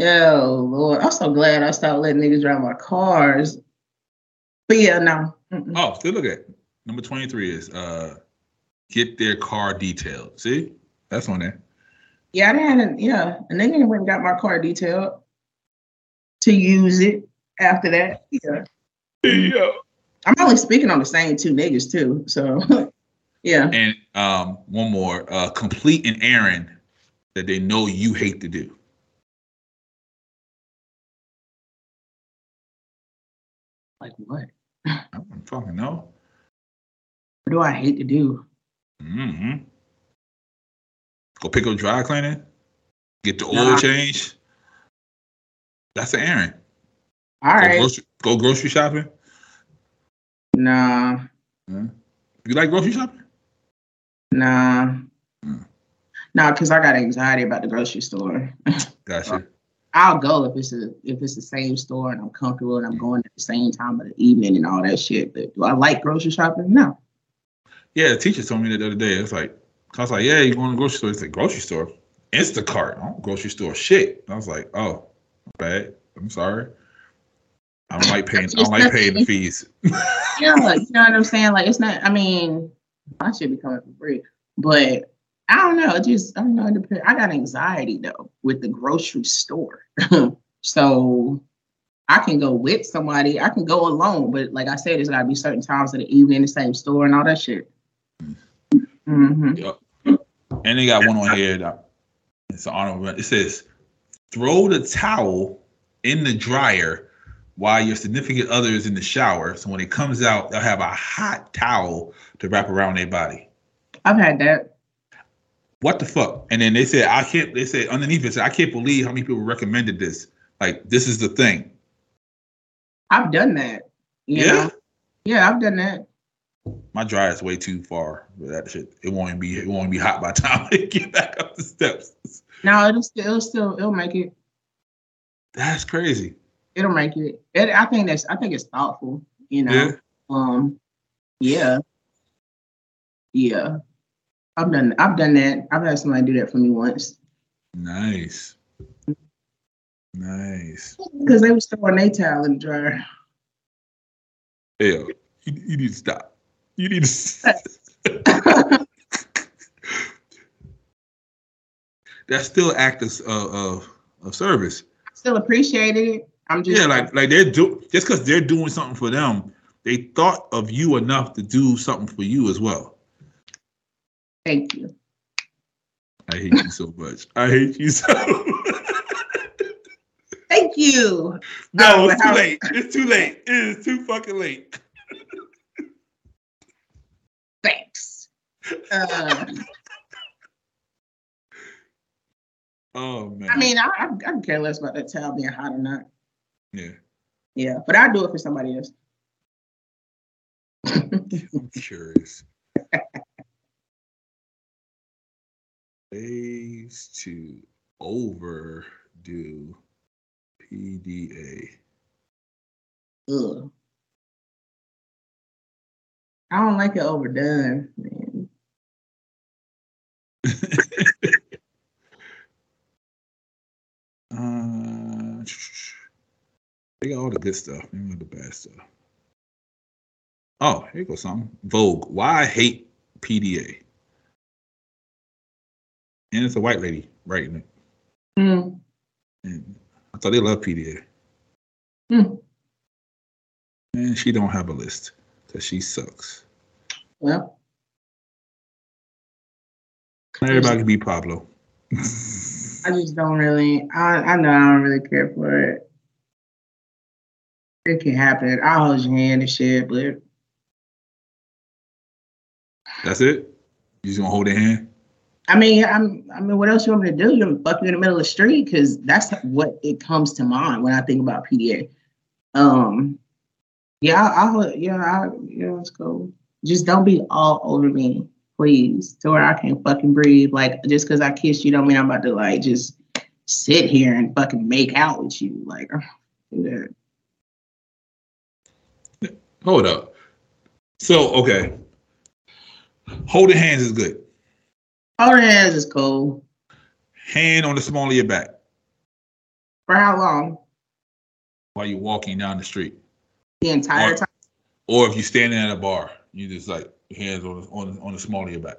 oh Lord, I'm so glad I stopped letting niggas drive my cars. But yeah, no. Mm-mm. Oh, still look at number 23 is uh get their car detailed. See? That's on there. Yeah, I didn't. Yeah, a nigga went and got my car detailed to use it after that. Yeah. Yeah. I'm only speaking on the same two niggas too. So (laughs) yeah. And um one more, uh complete an errand that they know you hate to do. Like what? I don't fucking know. What do I hate to do? hmm Go pick up dry cleaning, get the oil Nah. change. That's an errand. All Go, right. grocery, go grocery shopping. Nah, You like grocery shopping? nah. Mm. Nah, because I got anxiety about the grocery store. Gotcha. (laughs) I'll go if it's a if it's the same store and I'm comfortable and I'm going at the same time of the evening and all that shit. But do I like grocery shopping? No. Yeah, the teacher told me that the other day. It's like, I was like, yeah, you going to the grocery store? It's like, grocery store? Instacart. I don't grocery store shit. I was like, oh, bad. I'm sorry. I don't like paying. I don't like paying the fees. (laughs) Yeah, you know what I'm saying? Like it's not. I mean, I should be coming for free. But I don't know. It just I don't know. I got anxiety though with the grocery store. (laughs) so I can go with somebody. I can go alone, but like I said, there's gotta be certain times of the evening, in the same store, and all that shit. Hmm And they got one on here. That, it's an honorable. It says, "Throw the towel in the dryer while your significant other is in the shower. So when it comes out, they'll have a hot towel to wrap around their body." I've had that. What the fuck? And then they said, "I can't." They said underneath it, said, "I can't believe how many people recommended this. Like this is the thing." I've done that. You Yeah? know? Yeah, I've done that. My dryer is way too far. But that shit, it won't be. It won't be hot by the time (laughs) I get back up the steps. No, it'll still, it'll still, it'll make it. That's crazy. It'll make it. it. I think that's. I think it's thoughtful. You know. Yeah. Um. Yeah. Yeah. I've done. I've done that. I've had somebody do that for me once Nice. Nice. because they was throwing their towel in the dryer. Hell, you, you need to stop. You need to. (laughs) That's still act of, of, of, service. Still appreciated it. I'm just. Yeah, like like they're do just because they're doing something for them, they thought of you enough to do something for you as well. Thank you. I hate you so much. I hate you so. (laughs) Thank you. no, Oh, it's too how- late. It's too late. It is too fucking late. (laughs) Uh, (laughs) Oh man. I mean, I, I, I can care less about that towel being hot or not. yeah. Yeah, but I do it for somebody else. (laughs) I'm curious. (laughs) Ways to overdo PDA. Ugh. I don't like it overdone, man. (laughs) Uh, they got all the good stuff. They got the bad stuff. Oh, here goes something. Vogue. Why I hate PDA. And it's a white lady writing it. Hmm. And I thought they love PDA. Hmm. And she don't have a list because she sucks. Well, everybody can be Pablo. I just don't really. I I know I don't really care for it. It can happen. I'll hold your hand and shit, but That's it. You just gonna hold their hand? I mean, I'm. I mean, what else you want me to do? You want me to fuck you in the middle of the street? Because that's what it comes to mind when I think about PDA. Um, yeah, I'll. I'll yeah, I, yeah, let's go. Just don't be all over me, please, to where I can't fucking breathe. Like just because I kissed you, don't mean I'm about to like just sit here and fucking make out with you. Like, that. Hold up. So okay. Holding hands is good. Holding hands is cool. Hand on the small of your back For how long? while you're walking down the street. The entire Or- time. Or if you're standing at a bar, you just like hands on the, on, on the small of your back.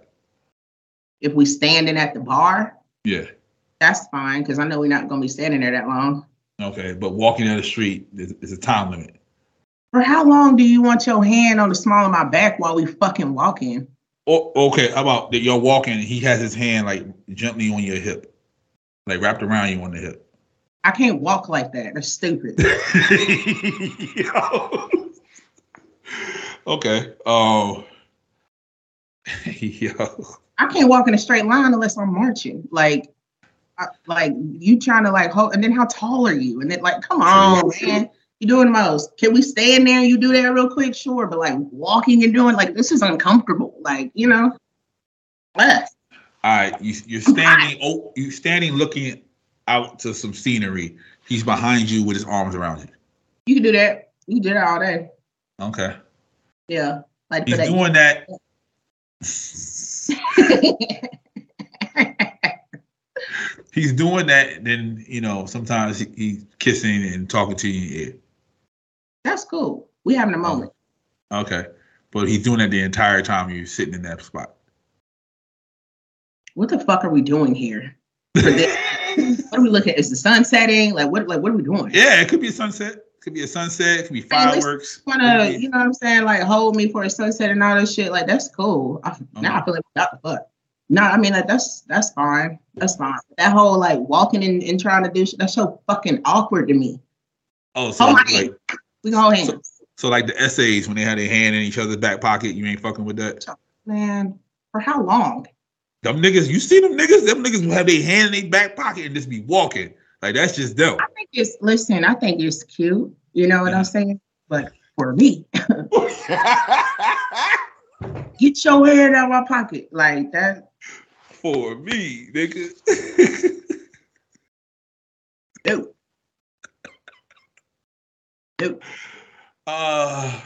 If we standing at the bar, Yeah. that's fine because I know we're not gonna be standing there that long. Okay. But walking down the street is, is a time limit. For how long do you want your hand on the small of my back while we fucking walking? Oh, okay. How about that you're walking he has his hand like gently on your hip, like wrapped around you on the hip. I can't walk like that. That's stupid. (laughs) Okay. Um. (laughs) yo. I can't walk in a straight line unless I'm marching. Like, I, like you trying to like hold, and then how tall are you? And then like, come on, man, you doing the most. Can we stand there and you do that real quick? Sure, but like walking and doing like this is uncomfortable. Like, you know, less. All right. You, you're standing. Oh, you're standing looking out to some scenery. He's behind you with his arms around you. You can do that. You do that all day. Okay. Yeah, like He's that. doing that. (laughs) He's doing that. Then you know sometimes he, he's kissing and talking to you in your ear. That's cool. We having a moment. Oh, okay. but he's doing that the entire time you're sitting in that spot. What the fuck are we doing here? (laughs) What are we looking at? Is the sun setting? Like what like what are we doing? Yeah, it could be a sunset. Could be a sunset. It could be fireworks. wanna, you know what I'm saying? Like hold me for a sunset and all that shit. Like that's cool. I, uh-huh. now I feel like what the fuck. No, I mean like that's that's fine. That's fine. That whole like walking and, and trying to do shit, that's so fucking awkward to me. Oh, so my like, hand. We can hold hands. So- so like the essays when they had their hand in each other's back pocket, you ain't fucking with that. Man, for how long? Them niggas, you see them niggas? Them niggas will have their hand in their back pocket and just be walking. Like that's just dope. I think it's listen, I think it's cute. You know what Yeah. I'm saying? But for me, (laughs) get your hand out of my pocket. Like that. For me, nigga. (laughs) No. No. uh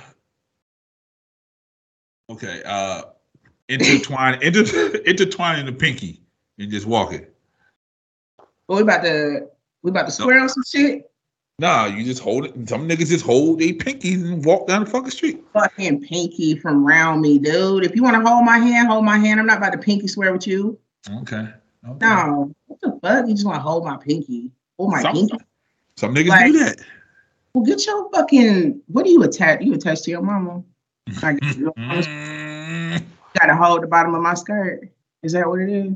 okay. Uh intertwine inter, (laughs) intertwining the pinky and just walking. But we about to we about to square on some shit. Nah, you just hold it. Some niggas just hold their pinkies and walk down the fucking street. Fucking pinky from round me, dude. If you want to hold my hand, hold my hand. I'm not about to pinky swear with you. Okay. okay. No. What the fuck? You just want to hold my pinky. Hold my Some- pinky. Some niggas Like- do that. Well, get your fucking what do you attach? You attach to your mama. Mm, (laughs) gotta hold the bottom of my skirt. Is that what it is?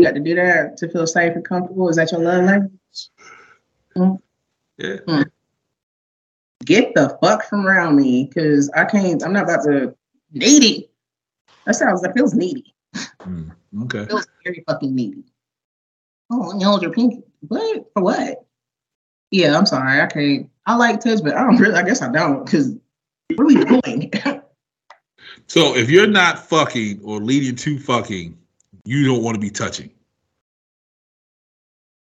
You got to do that to feel safe and comfortable. Is that your love language? yeah. Get the fuck from around me, cause I can't. I'm not about to needy. That sounds. That feels needy. Mm, okay. feels very fucking needy. Oh, you hold your pinky. What? For what? Yeah, I'm sorry. I can't. I like touch, but I don't really. I guess I don't. Cause what are we doing? So if you're not fucking or leading to fucking, you don't want to be touching.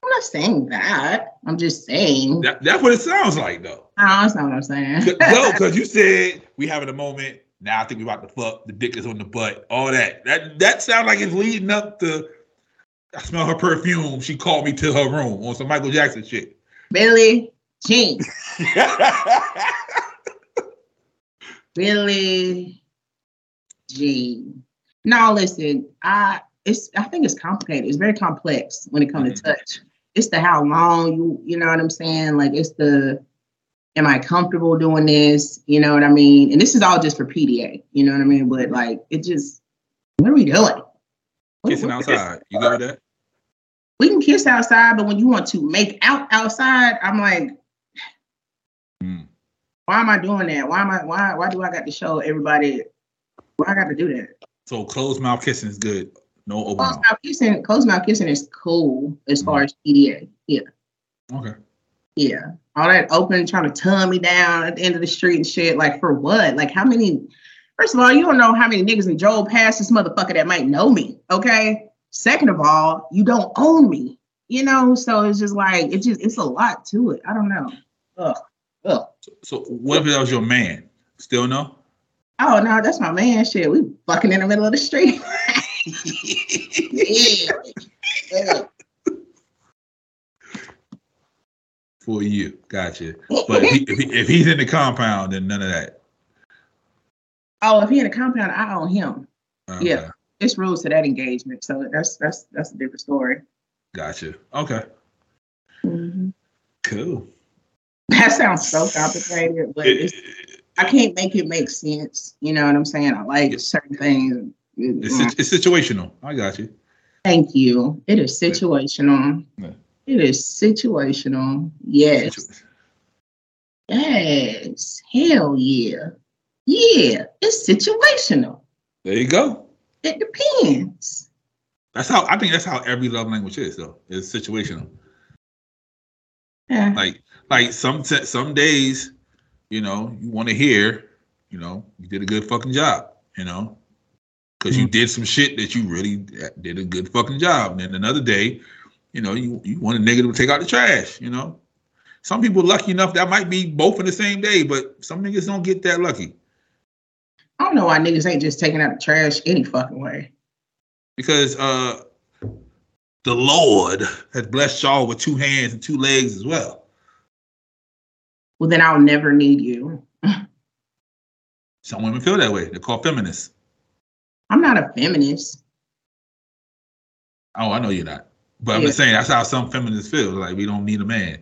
I'm not saying that. I'm just saying. That, that's what it sounds like, though. No, that's not what I'm saying. no, (laughs) because you said we having a moment. Now I think we about to fuck. The dick is on the butt. All that. That that sounds like it's leading up to. I smell her perfume. She called me to her room on some Michael Jackson shit. Billie Jean. (laughs) Billie Jean. Now listen, I it's I think it's complicated. It's very complex when it comes to touch. It's the how long you you know what I'm saying? Like it's the am I comfortable doing this? You know what I mean? And this is all just for PDA, you know what I mean? But like it just what are we doing? What- Kissing what- outside. You go with that? We can kiss outside, but when you want to make out outside, I'm like, Hmm. why am I doing that? Why am I why why do I got to show everybody why I got to do that? So closed mouth kissing is good. No oh, open Closed mouth. kissing, closed mouth kissing is cool as far as PDA. Yeah, Okay. yeah. All that open trying to tongue me down at the end of the street and shit. Like for what? Like how many? First of all, you don't know how many niggas in Joel past this motherfucker that might know me. Okay. Second of all, you don't own me. You know, so it's just like it's just it's a lot to it. I don't know. Ugh. Ugh. So what if that was your man? Still no? Oh no, that's my man. Shit, we fucking in the middle of the street. (laughs) yeah. (laughs) Yeah. For you. Gotcha. But if, he, if, he, if he's in the compound, then none of that. Oh, if he in the compound, I own him. Okay. Yeah. It's rules to that engagement, so that's that's that's a different story. Gotcha. Okay. Mm-hmm. Cool. That sounds so complicated, but it's, I can't make it make sense. You know what I'm saying? I like certain things. It's, mm. sit- it's situational. I got you. Thank you. It is situational. Yeah. It is situational. Yes. Situ- Yes. Hell yeah. Yeah. It's situational. There you go. It depends. That's how I think that's how every love language is though. It's situational. Yeah. Like like some some days, you know, you want to hear, you know, you did a good fucking job, you know, because you did some shit that you really did a good fucking job. And then another day, you know, you you want a nigga to take out the trash, you know. Some people lucky enough that might be both in the same day, but some niggas don't get that lucky I don't know why niggas ain't just taking out the trash any fucking way. because uh the Lord has blessed y'all with two hands and two legs as well. Well, then I'll never need you. (laughs) Some women feel that way. They're called feminists. I'm not a feminist. Oh, I know you're not. But I'm Yeah. just saying that's how some feminists feel. Like we don't need a man.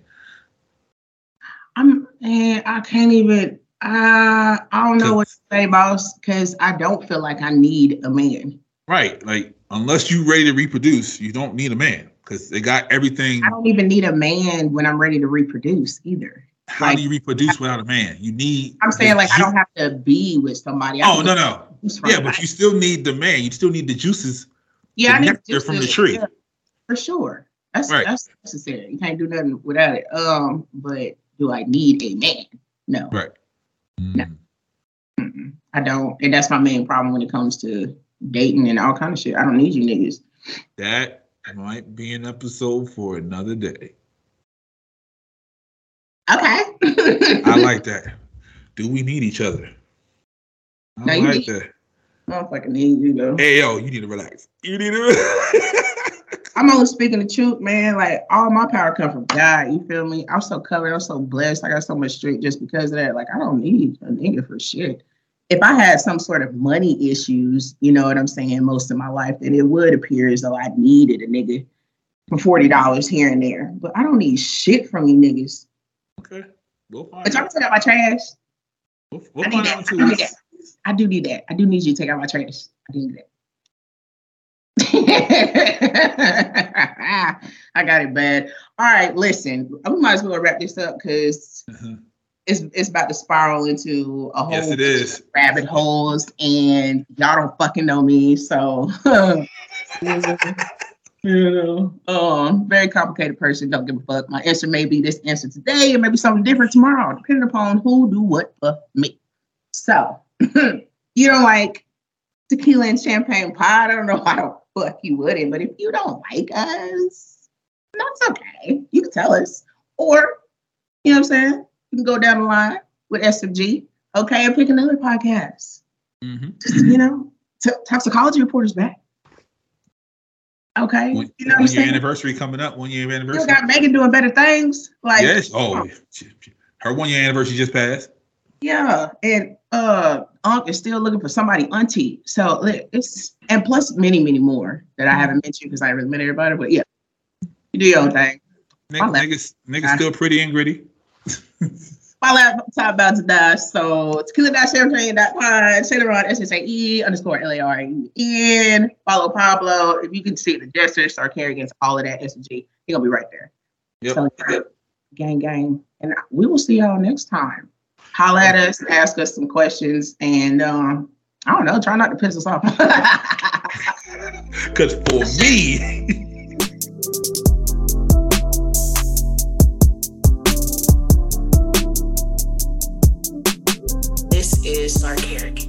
I'm and I can't even I I don't know what to say, boss, because I don't feel like I need a man. Right. Like unless you're ready to reproduce, you don't need a man because they got everything. I don't even need a man when I'm ready to reproduce either. How like- do you reproduce without a man? You need. I'm saying like I don't have to be with somebody. I Oh no no. Yeah, but you still need the man. You still need the juices. yeah, the I need juices, from the tree. yeah, for sure. That's Right. that's necessary. You can't do nothing without it. Um, but do I need a man? No, Right. No. Mm. Mm-mm. I don't, and that's my main problem when it comes to dating and all kind of shit. I don't need you niggas. That might be an episode for another day. Okay. I (laughs) like that. Do we need each other? I No, you like need- that. I don't fucking need you though. Hey yo, you need to relax. You need to relax. I'm only speaking the truth, man. Like all my power comes from God. You feel me? I'm so covered. I'm so blessed. I got so much strength just because of that. Like I don't need a nigga for shit. If I had some sort of money issues, you know what I'm saying, most of my life, then it would appear as though I needed a nigga for forty dollars here and there. But I don't need shit from you niggas. Okay. We'll find But y'all out. take out my trash. We'll, we'll I need that. I need I do need that. I do need you to take out my trash. I do need that. (laughs) I got it bad. All right, listen. We might as well wrap this up because Mhm. it's it's about to spiral into a whole Yes, it is. rabbit holes, and y'all don't fucking know me, so (laughs) you know, um, very complicated person. Don't give a fuck. My answer may be this answer today, and maybe something different tomorrow, depending upon who do what for me. So, (clears throat) you don't like tequila and champagne pie? I don't know why the fuck you wouldn't, but if you don't like us, that's okay. You can tell us, or you know what I'm saying. You can go down the line with SFG, okay, and pick another podcast. Mhm. Just you know, t- toxicology reporters back. Okay, When, you know what I'm when your saying. anniversary coming up? One year You anniversary. got Megan doing better things, like yes. Oh, her one year anniversary just passed. Yeah, and uh, Unc is still looking for somebody auntie. So it's and plus many, many more that I haven't mentioned because I haven't met everybody. But yeah, you do your own thing. Nigga, My lap- niggas, niggas still pretty and gritty. (laughs) My laptop about to die, so tequila.champagne.pine, Sailor on S-S-A-E underscore L-A-R-E-N. Follow Pablo. If you can see the gestures, start carrying against all of that S&G, he's gonna be right there. Yep. So, gang, gang. And we will see y'all next time. Holla at us, ask us some questions, and um, I don't know, try not to piss us off. (laughs) (laughs) Cause for me. Is Sark Eric.